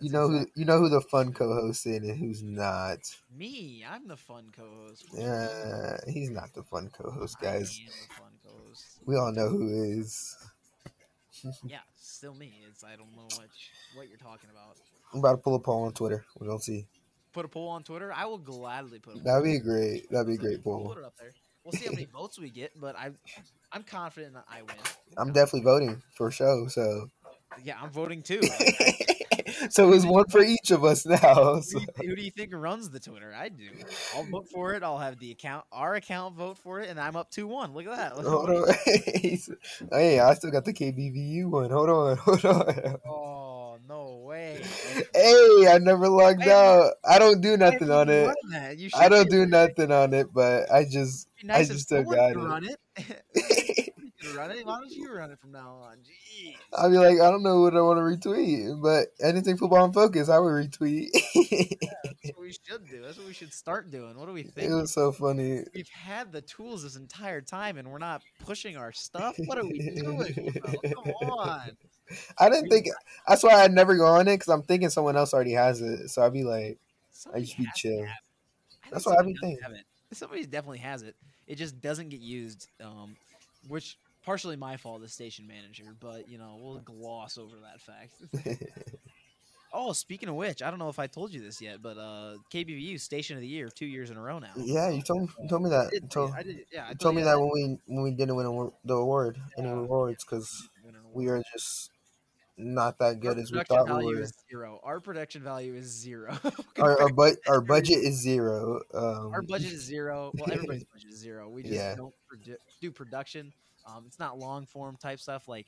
You That's know who you know who the fun co-host is and who's not. Me, I'm the fun co-host. Yeah, he's not the fun co-host, guys. fun co-host. We all know who is. Yeah, still me. It's I don't know what what you're talking about. I'm about to pull a poll on Twitter. We're gonna see. Put a poll on Twitter, I will gladly put. A poll. That'd be great. That'd be a great poll. put it up there. We'll see how many votes we get, but I, I'm confident that I win. I'm definitely voting for show. So, Yeah, I'm voting too. so it's one for each of us now. who, do you, who do you think runs the Twitter? I do. I'll vote for it. I'll have the account, our account, vote for it, and I'm up two one. Look at that. Look Hold on. Hey, I still got the KBVU one. Hold on. Hold on. Oh no way! Hey, I never logged Hey, out. I don't do nothing on it. I don't do nothing on it, but I just nice I just still got it. It. could run it. Why don't you run it from now on? Jeez. I'll be like, I don't know what I want to retweet, but anything football in focus, I would retweet. That's what we should do. That's what we should start doing. What do we think? it was so funny. We've had the tools this entire time, and we're not pushing our stuff. What are we doing? Come on. I didn't think that's why I'd never go on it because I'm thinking someone else already has it. So I'd be like, Somebody just be chill. have it. I think That's what I somebody be thinking. Somebody definitely has it. It just doesn't get used, um, which partially my fault as station manager. But you know, we'll gloss over that fact. oh, speaking of which, I don't know if I told you this yet, but uh, KBVU Station of the Year two years in a row now. yeah, you told me, you told me that. I did, You told, I did, yeah, I you told me you that when we when we didn't win a- the award, any Yeah. awards, because we are just not that Our good as we thought we were. zero. Our production value is zero. Our our, bu- our budget is zero. Um, Our budget is zero. Well, everybody's budget is zero. We just Yeah. don't produ- do production. Um, it's not long form type stuff like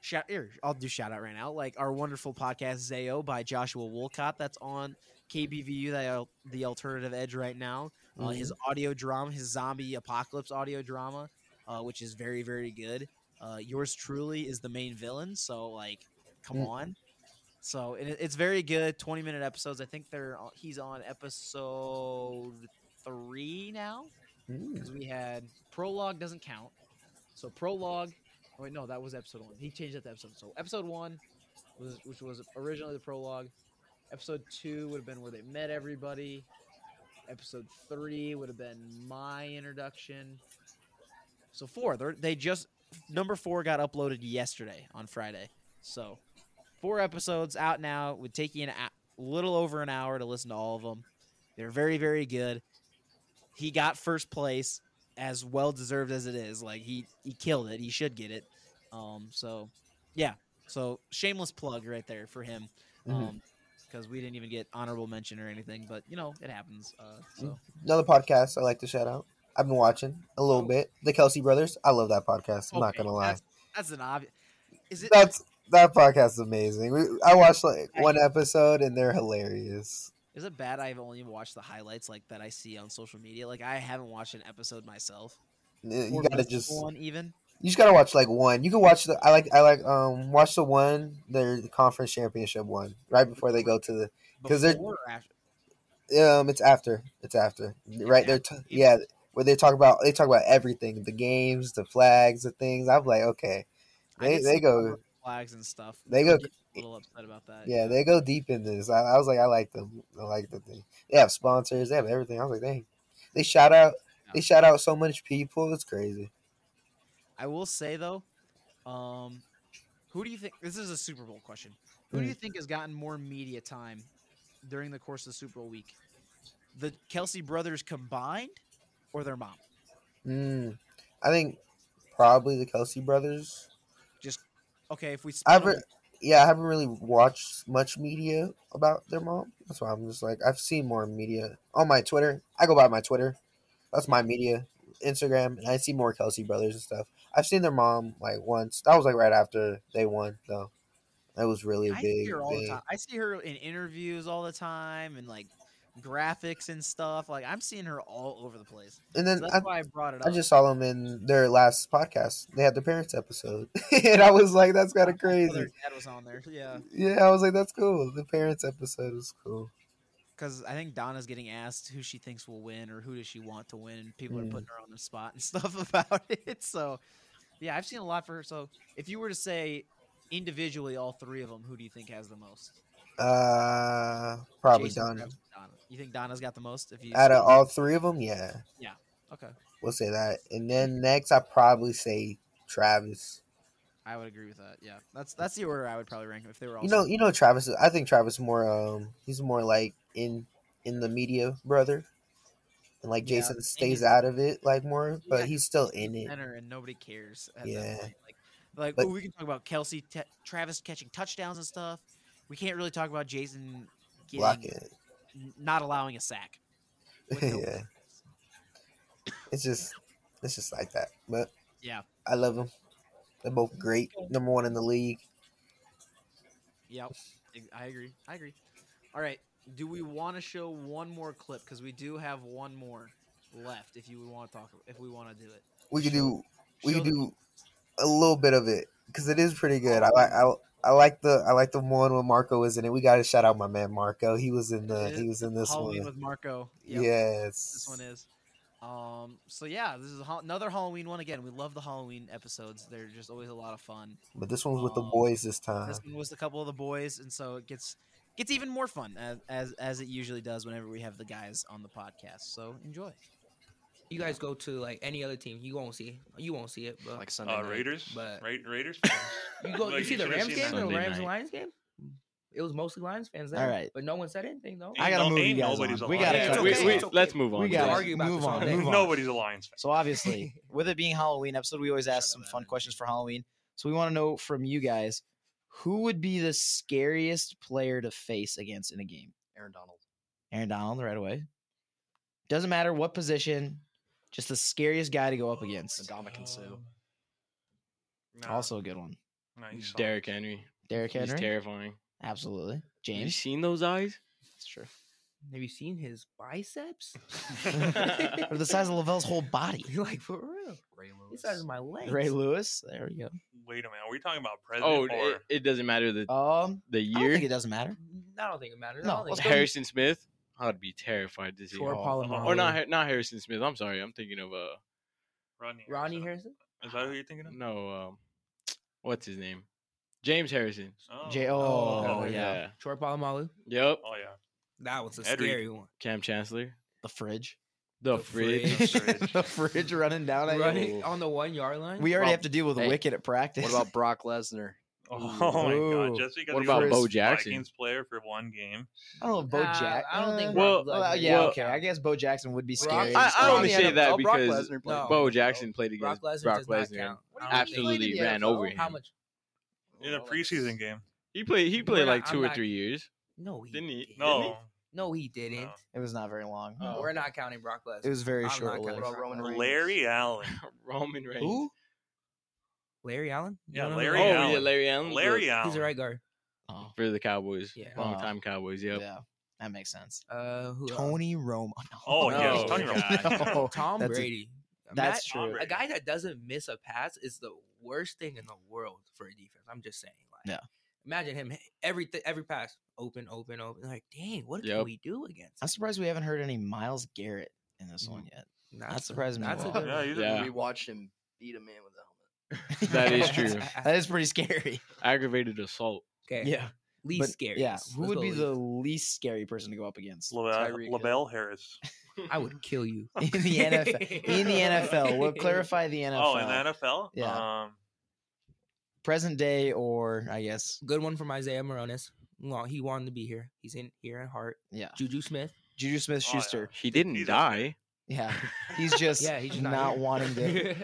shout. Here, I'll do shout out right now. Like our wonderful podcast Zayo by Joshua Wolcott that's on KBVU, the the alternative edge right now. Uh, his Mm-hmm. audio drama, his zombie apocalypse audio drama, uh, which is very very good. Uh, yours truly is the main villain, so like, come Mm. on. So it, it's very good. Twenty minute episodes. I think they're he's on episode three now mm, because we had prologue doesn't count. So prologue. Oh wait, no, that was episode one. He changed that to episode. So episode one was which was originally the prologue. Episode two would have been where they met everybody. Episode three would have been my introduction. So four, they just number four got uploaded yesterday on Friday. So four episodes out now. Would take you a little over an hour to listen to all of them. They're very very good. He got first place as well deserved as it is. Like he he killed it. He should get it. Um. So yeah. So shameless plug right there for him. Mhm. Um. Because we didn't even get honorable mention or anything, but you know it happens. Uh. So Another podcast I like to shout out. I've been watching a little Oh. bit. The Kelce Brothers. I love that podcast. I'm not gonna lie. That's, that's an obvious. Is it? That's that podcast is amazing. We, I watched like one episode and they're hilarious. Is it bad I've only watched the highlights like that I see on social media? Like I haven't watched an episode myself. You gotta just one even. you just gotta watch like one. You can watch the I like I like um watch the one their conference championship one right before they go to the because they're- Before or after? um it's after it's after right there after? t- yeah where they talk about they talk about everything the games the flags the things I'm like okay they they go flags and stuff. they go- a little upset about that. yeah they go deep in this I, I was like I like them I like the thing they have sponsors they have everything I was like dang they shout out they shout out so much people it's crazy I will say though, um, who do you think? This is a Super Bowl question. Who do Mm. you think has gotten more media time during the course of the Super Bowl week? The Kelce brothers combined, or their mom? mm, I think probably the Kelce brothers okay. If we, them- re- yeah, I haven't really watched much media about their mom. That's why I'm just like I've seen more media on my Twitter. I go by my Twitter. That's my media, Instagram, and I see more Kelce brothers and stuff. I've seen their mom like once. That was like right after they won, though. That was really a I see big her all the time. I see her in interviews all the time and like graphics and stuff. Like I'm seeing her all over the place. And So then that's I, why I brought it up. I just saw them in their last podcast. They had their parents episode, and I was like, "That's kind of crazy." Their dad was on there. Yeah. Yeah, I was like, "That's cool." The parents episode was cool. because I think Donna's getting asked who she thinks will win or who does she want to win, and people Mm. are putting her on the spot and stuff about it. So, yeah, I've seen a lot for her. So, if you were to say individually all three of them, who do you think has the most? Uh, probably Jason, Donna. Donna. You think Donna's got the most? If you Out of all three of them, yeah. Yeah. Okay, We'll say that. And then next, I probably say Travis. I would agree with that. Yeah, that's that's the order I would probably rank them if they were all. You know, you know Travis. is- I think Travis more. Um, he's more like in in the media brother, and like Jason and stays out of it like more, but Yeah, he's still in it. and nobody cares. At Yeah. That. Like, like But- we can talk about Kelce, Te- Travis catching touchdowns and stuff. We can't really talk about Jason getting, Blocking it. n- not allowing a sack. yeah, it's just it's just like that. But Yeah. I love them. They're both great. Number one in the league. Yep. I agree. I agree. All right. Do we want to show one more clip? Because we do have one more left. If you would want to talk, if we want to do it. We could do we could do a little bit of it because it is pretty good. I like I, I like the I like the one when Marco was in it. We got to shout out my man Marco. He was in the he was in this Halloween one. with Marco. Yep. Yes, This one is. Um. So yeah, this is another Halloween one again. We love the Halloween episodes. They're just always a lot of fun. but this one's with the Um, boys this time. This one was a couple of the boys, and so it gets gets even more fun as as, as it usually does whenever we have the guys on the podcast. So enjoy. You guys go to like any other team, you won't see you won't see it, but Like Sunday Uh, night. Raiders, but- Ra- Raiders. you go. Like, you see the Rams game, that. the Rams and night. Lions game. It was mostly Lions fans there. All right. but no one said anything though. I gotta Ain't no- move you ain't guys nobody's on. a We Lions gotta fan. cut we, we, okay. let's move on. We gotta argue about move this all on. Move on. Nobody's a Lions fan. So obviously, with it being Halloween episode, we always ask Shut some fun Evan. questions for Halloween. So we want to know from you guys, who would be the scariest player to face against in a game? Aaron Donald. Aaron Donald, right away. Doesn't matter what position, just the scariest guy to go up against. Ndamukong Suh. Um, nah, Also a good one. nah, he's solid. Derrick Henry. Derrick He's Henry. terrifying. Absolutely. Have you James. seen those eyes? That's true. Have you seen his biceps? Or the size of Lavelle's whole body. You like for real. Ray The Lewis. size of my legs. Ray Lewis. There we go. Wait a minute. Are we talking about president Oh, or it, it doesn't matter the Um, the I don't think it doesn't matter. I don't think it matters. No, I don't think let's it go- Harrison Smith. I'd be terrified to see. Troy him. Polamalu. Or not not Harrison Smith. I'm sorry. I'm thinking of uh Rodney? Ronnie Harrison? Harrison. Is that who you're thinking of? no um what's his name? James Harrison. Oh, J- oh, oh, yeah. Troy Polamalu. Yep. Oh yeah. That was a Edric. scary one. Kam Chancellor. The fridge. The, The fridge. fridge. fridge. the fridge running down at you. On the one yard line. We already Well, have to deal with hey, Wicked at practice. What about Brock Lesnar? Oh my god. Just because What he about was Bo a Jackson? Vikings player for one game. I don't know Bo Nah, Jack. I don't think uh, Well- well, Lesnar yeah, would okay. I guess Bo Jackson would be Brock- scary. I, I Still only say that because No. Bo Jackson played Brock against Lesnar Brock Lesnar. count. What do you mean? Absolutely He played in the ran NFL? over him. How much? In a preseason game. He played. He played like I'm two or three years. No, he Didn't he? didn't. No. No, he didn't. No. It was not very long. No. We're not counting Brock Lesnar. It was very I'm short not lived. counting What about Brock Roman Reigns? Larry Allen. Roman Reigns. Who? Larry Allen. You Yeah, don't know who Larry Oh? Allen. yeah, Larry Allen. Larry the- Allen. He's a right guard. Oh, for the Cowboys. Yeah. Long Oh. time Cowboys. Yep. yeah, that makes sense. Uh, who? else? Tony Romo. Oh, No, yes, Tony God. Romo. No, Tom that's a- Brady. that's Matt- true. A guy that doesn't miss a pass is the worst thing in the world for a defense. I'm just saying. Like, Yeah. Imagine him every th- every pass open, open, open. Like, dang, what can we do against? I'm surprised we haven't heard any Myles Garrett in this Mm. one yet. That's surprised me That's a a good Yeah, one. Yeah. We watched him beat a man with a helmet. That is true. that is pretty scary. Aggravated assault. Okay. Yeah. Least But, scary. Yeah. Who would be the least scary person to go up against Lavelle, Tyreek Harris. I would kill you in the NFL? In the NFL, we'll clarify the NFL. Oh, in the NFL? Yeah. Um, Present day, or I guess, Good one from Isaiah Moronis. Well, he wanted to be here. He's in here at heart. yeah, Juju Smith. Juju Smith Oh, yeah. Schuster. He didn't He's die. Yeah, he's just Yeah, he's just not, not, wanting to.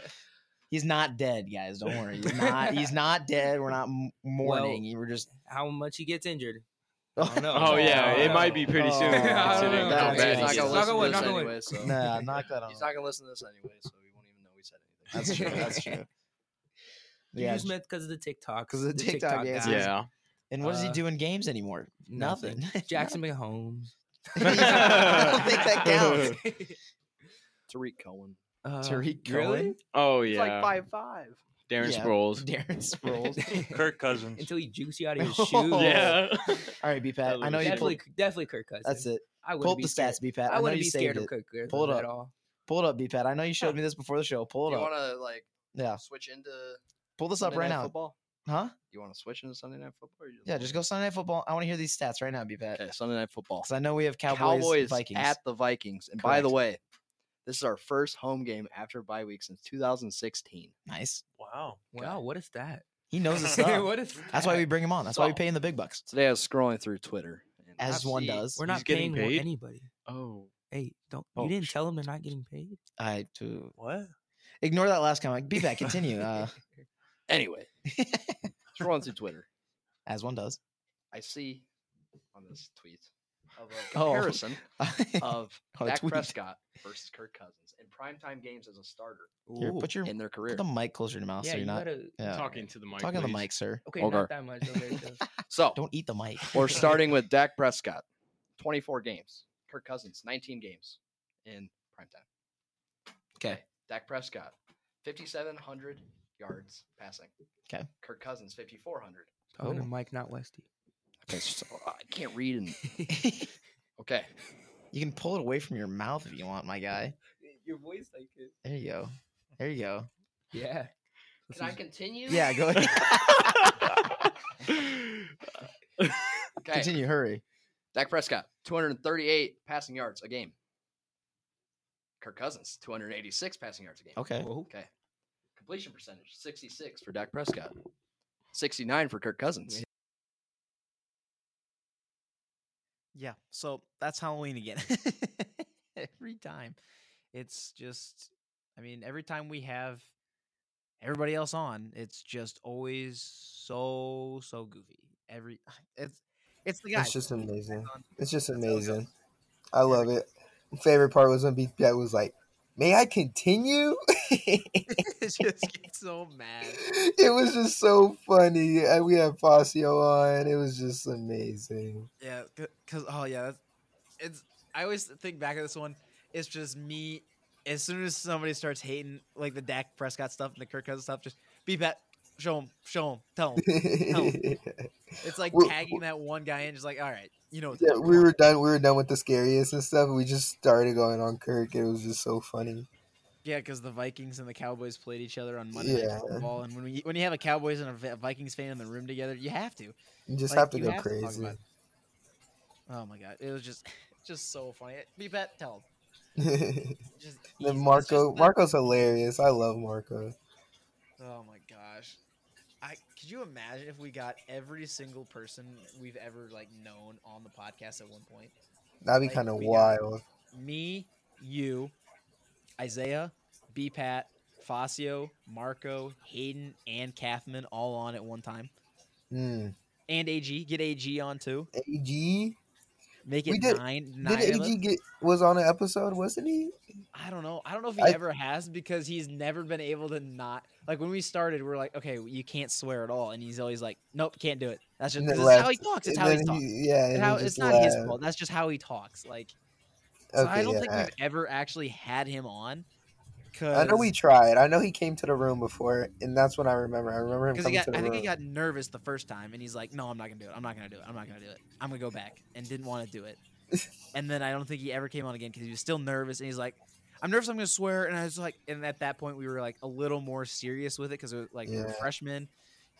He's not dead, guys. Don't worry. He's not. He's not dead. We're not m- mourning. We're just. How much he gets injured? Oh, don't. Oh yeah, it might be pretty soon oh, considering how bad He's He's not gonna listen to this knock on wood. anyway. So Nah, knock that on. he's not gonna listen to this anyway, so he won't even know we said anything. That's true. That's true. Juju Yeah, Smith because of the TikTok. 'Cause of the TikTok dances. guys. Yeah. and what does he Uh, do in games anymore? Nothing. Jackson Mahomes. I don't think that counts. Tarik Cohen. Uh, Tariq really? Oh He's yeah. like five five. Darren Yeah. Sproles. Darren Sproles. Kirk Cousins. Until he jukes you out of your Oh. shoes. Yeah. All right, B Pat. I know you. definitely, Pulled, definitely Kirk Cousins. that's it. I Pull wouldn't up be the scared. stats, B Pat. I know wouldn't you be scared saved of it. Kirk Cousins Pull it at up. all. Pull it up, B Pat. I know you showed me this before the show. Pull Do it you up. You want to like Yeah, switch into pull this up right now. Football? Huh? You want to switch into Sunday Night Football? Or you Yeah, just go Sunday Night Football. I want to hear these stats right now, B Pat. Okay, Sunday Night Football. Because I know we have Cowboys, Cowboys Vikings. at the Vikings. And by the way, this is our first home game after bye week since 2016. nice. Wow. Wow, what is that? He knows his stuff. what is That's why we bring him on. That's why we So- pay him the big bucks, Today I was scrolling through Twitter. And as I one see- does. We're not getting paying paid? anybody. Oh, Hey, don't Oh, you didn't sh- tell them they're not getting paid? I to What? ignore that last comment. Be back. Continue. Uh, Anyway, scrolling through Twitter, as one does. I see on this tweet of a Oh. comparison of Oh, Dak tweet. Prescott versus Kirk Cousins in primetime games as a starter Here, put your in their career. put the mic closer to your mouth yeah, so you're you not gotta. yeah. Talking to the mic. talking to the mic, sir. Okay, Okay. not that much. Oh, okay, so- So Don't eat the mic. we're starting with Dak Prescott, 24 games. Kirk Cousins, 19 games in primetime. Okay. Dak Prescott, 5,700 yards passing. Okay. Kirk Cousins, 5,400. Talking to Oh. Mike, not Westy. Okay, so oh, I can't read and okay. you can pull it away from your mouth if you want, my guy. Your voice like it. There you go. There you go. Yeah. Can I continue? Yeah, go ahead. Okay. Continue. Hurry. Dak Prescott, 238 passing yards a game. Kirk Cousins, 286 passing yards a game. Okay. Okay. Completion percentage, 66 for Dak Prescott. 69 for Kirk Cousins. Yeah. So that's Halloween again. every time, it's just. I mean, every time we have everybody else on, it's just always so so goofy. Every it's it's the guy. It's just amazing. It's just That's how it goes. amazing. I love it. My favorite part was when Beat was like, "May I continue?" it just gets so mad. it was just so funny. And we had Fazio on. It was just amazing. Yeah, because oh yeah, that's, it's. I always think back at this one. It's just me. As soon as somebody starts hating like the Dak Prescott stuff and the Kirk Cousins stuff, just be back. Show him, show him, tell him. It's like We're- tagging that one guy in, just like, all right, you know. Yeah, we were done. We were done with the scariest and stuff. We just started going on Kirk. It was just so funny. Yeah, because the Vikings and the Cowboys played each other on Monday Yeah. Night Football, and when we, when you have a Cowboys and a Vikings fan in the room together, you have to. You just Like, have to go have crazy. it. Oh my god, it was just just so funny. B Pat, tell him. then Just. It's Marco, just Marco's hilarious. I love Marco. Oh my gosh. Could you imagine if we got every single person we've ever like known on the podcast at one point? That'd be Like, kind of wild. Me, you, Isaiah, B Pat, Facio, Marco, Hayden, and Kathman all on at one time. Hmm. And AG. Get AG on too. AG Make it We did- nine. did Nine of us. Get was on an episode, wasn't he? I don't know. I don't know if he I- ever has because he's never been able to not like when we started. We are like, okay, you can't swear at all, and he's always like, nope, can't do it. That's just this is how he talks. It's And how he talks. he- yeah, It's, how, it's not his fault. That's just how he talks. Like, so Okay, I don't think yeah. we've ever actually had him on. Cause, I know we tried. I know he came to the room before, and that's when I remember. I remember him coming got, to the I think room. he got nervous the first time, and he's like, "No, I'm not gonna do it. I'm not gonna do it. I'm not gonna do it. I'm gonna go back," and didn't want to do it. and then I don't think he ever came on again because he was still nervous, and he's like, "I'm nervous. I'm gonna swear." And I was like, and at that point we were like a little more serious with it because like we were freshmen.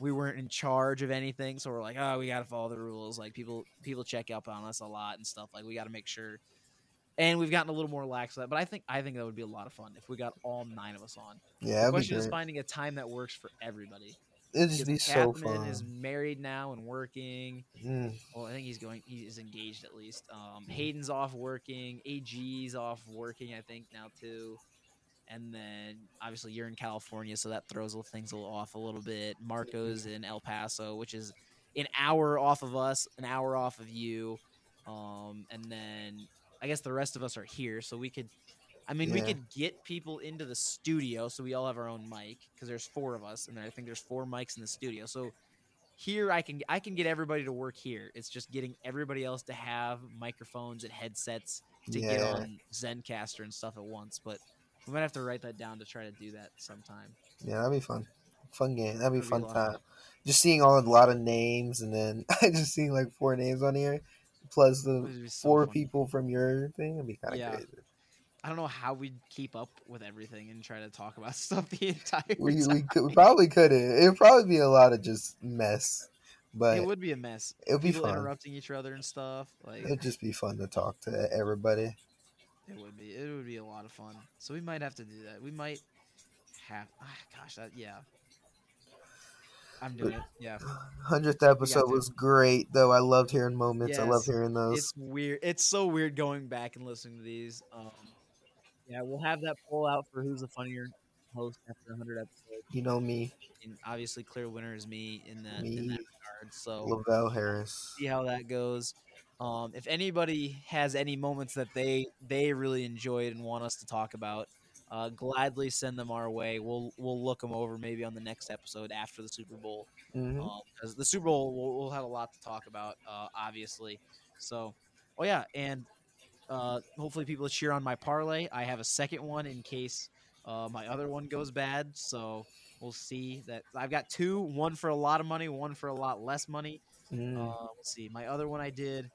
We weren't in charge of anything, so we're like, "Oh, we gotta follow the rules." Like people, people check up on us a lot and stuff. Like we got to make sure. And we've gotten a little more lax with that, but I think I think that would be a lot of fun if we got all nine of us on. yeah, The question is finding a time that works for everybody. It'd just be so fun. is married now and working. Mm. Well, I think he's going. He is engaged at least. Um, Hayden's off working. AG's off working. I think now too. And then obviously you're in California, so that throws things a little off a little bit. Marco's in El Paso, which is an hour off of us, an hour off of you. Um, and then I guess the rest of us are here, so we could. I mean, we could get people into the studio, so we all have our own mic because there's four of us, and I think there's four mics in the studio. So here I can I can get everybody to work here. It's just getting everybody else to have microphones and headsets to get on Zencastr and stuff at once. But we might have to write that down to try to do that sometime. Yeah, that'd be fun. Fun game. That'd be That'd fun time. Just seeing all a lot of names, and then I just seeing like four names on here, plus the It would be so four people from your thing. It'd be kind of Yeah. crazy. I don't know how we'd keep up with everything and try to talk about stuff the entire We time. we, could, we probably couldn't. It'd probably be a lot of just mess, but it would be a mess. it'd be fun. interrupting each other and stuff. Like It'd just be fun to talk to everybody. It would be. It would be a lot of fun. So we might have to do that. We might have. Ah, gosh, that yeah. I'm doing it. Yeah. Hundredth episode was great, though. I loved hearing moments. I love hearing those. It's weird. It's so weird going back and listening to these. Um, yeah, we'll have that poll out for who's the funnier host after 100 episodes. You know me, And obviously, clear winner is me in that me, in that regard. So Lavelle Harris. see how that goes. Um, if anybody has any moments that they they really enjoyed and want us to talk about, uh, gladly send them our way. We'll we'll look them over maybe on the next episode after the Super Bowl because the Super Bowl we'll, we'll have a lot to talk about, uh, obviously. So, oh yeah, and uh, hopefully people cheer on my parlay. I have a second one in case uh, my other one goes bad. So we'll see that I've got two, one for a lot of money, one for a lot less money. Mm. Uh, let's see, my other one I did,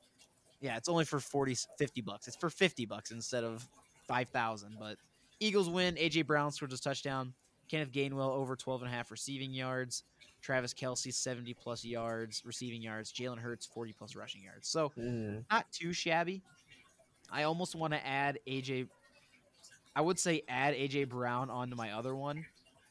yeah, it's only for 40, 50 bucks. It's for 50 bucks instead of 5,000. But Eagles win. AJ Brown scores a touchdown. Kenneth Gainwell over 12 and a half receiving yards. Travis Kelce 70 plus yards, receiving yards. Jalen Hurts 40 plus rushing yards. So Mm. not too shabby. I almost want to add AJ. I would say add AJ Brown onto my other one,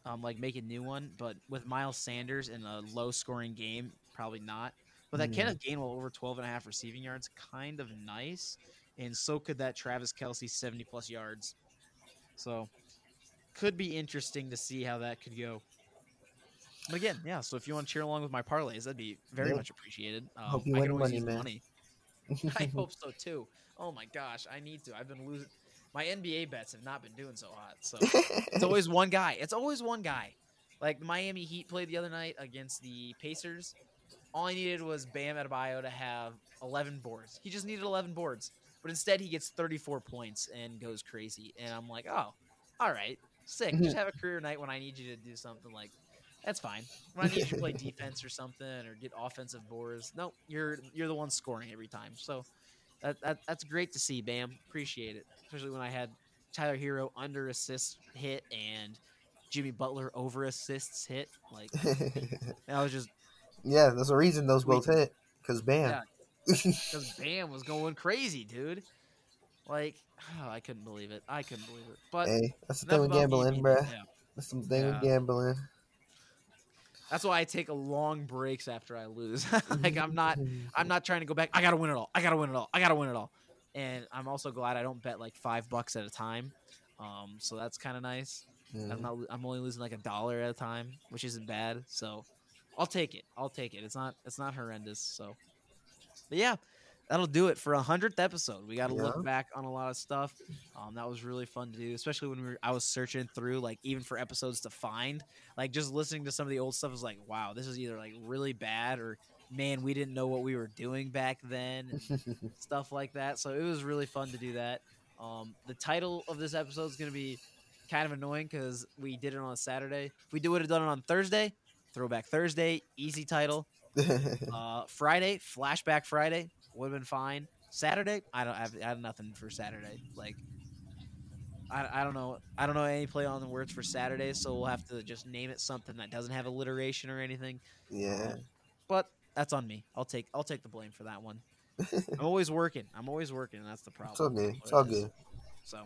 um, like make a new one. But with Miles Sanders in a low scoring game, probably not. But that Mm. Kenneth Gainwell over 12 and a half receiving yards, kind of nice. And so could that Travis Kelce 70 plus yards. So could be interesting to see how that could go. But again, yeah. So if you want to cheer along with my parlays, that'd be very Yeah. much appreciated. Um, Hope you I win money, man. money. I hope so too. Oh my gosh, I need to. I've been losing. My NBA bets have not been doing so hot. So it's always one guy. It's always one guy. Like the Miami Heat played the other night against the Pacers. All I needed was Bam Adebayo to have 11 boards. He just needed 11 boards, but instead he gets 34 points and goes crazy. And I'm like, oh, all right, sick. Just mm-hmm. have a career night when I need you to do something like. That's fine. When I need you to play defense or something or get offensive boards, no, you're you're the one scoring every time. So that, that that's great to see, Bam. Appreciate it, especially when I had Tyler Herro under assist hit and Jimmy Butler over assists hit. Like that was just yeah, there's a reason those both hit. Cause bam. Yeah. Because Bam was going crazy, dude. Like oh, I couldn't believe it. I couldn't believe it. But hey, that's the thing with me, gambling, bruh. Yeah. That's the thing Yeah. with gambling. That's why I take a long breaks after I lose. like I'm not I'm not trying to go back. I gotta win it all. I gotta win it all. I gotta win it all. And I'm also glad I don't bet like five bucks at a time. Um, so that's kind of nice. I'm not. I'm only losing like a dollar at a time, which isn't bad. So I'll take it. I'll take it. It's not. It's not horrendous. So, but yeah, that'll do it for a hundredth episode. We got to Yeah. look back on a lot of stuff. Um, that was really fun to do, especially when we were. I was searching through like even for episodes to find. Like just listening to some of the old stuff was like, wow, this is either like really bad or man, we didn't know what we were doing back then. Stuff like that. So it was really fun to do that. Um, the title of this episode is going to be kind of annoying because we did it on a Saturday. If we do would have done it on Thursday, Throwback Thursday, easy title. Uh, Friday, Flashback Friday would have been fine. Saturday, I don't have, I have nothing for Saturday. Like, I, I don't know. I don't know any play on the words for Saturday, so we'll have to just name it something that doesn't have alliteration or anything. yeah. Um, but that's on me. I'll take I'll take the blame for that one. I'm always working. I'm always working. That's the problem. It's all good. It's all it good. So,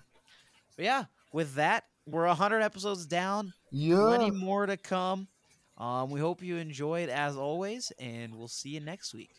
but yeah, with that, we're 100 episodes down. Yeah. Plenty more to come. Um, we hope you enjoyed as always, and we'll see you next week.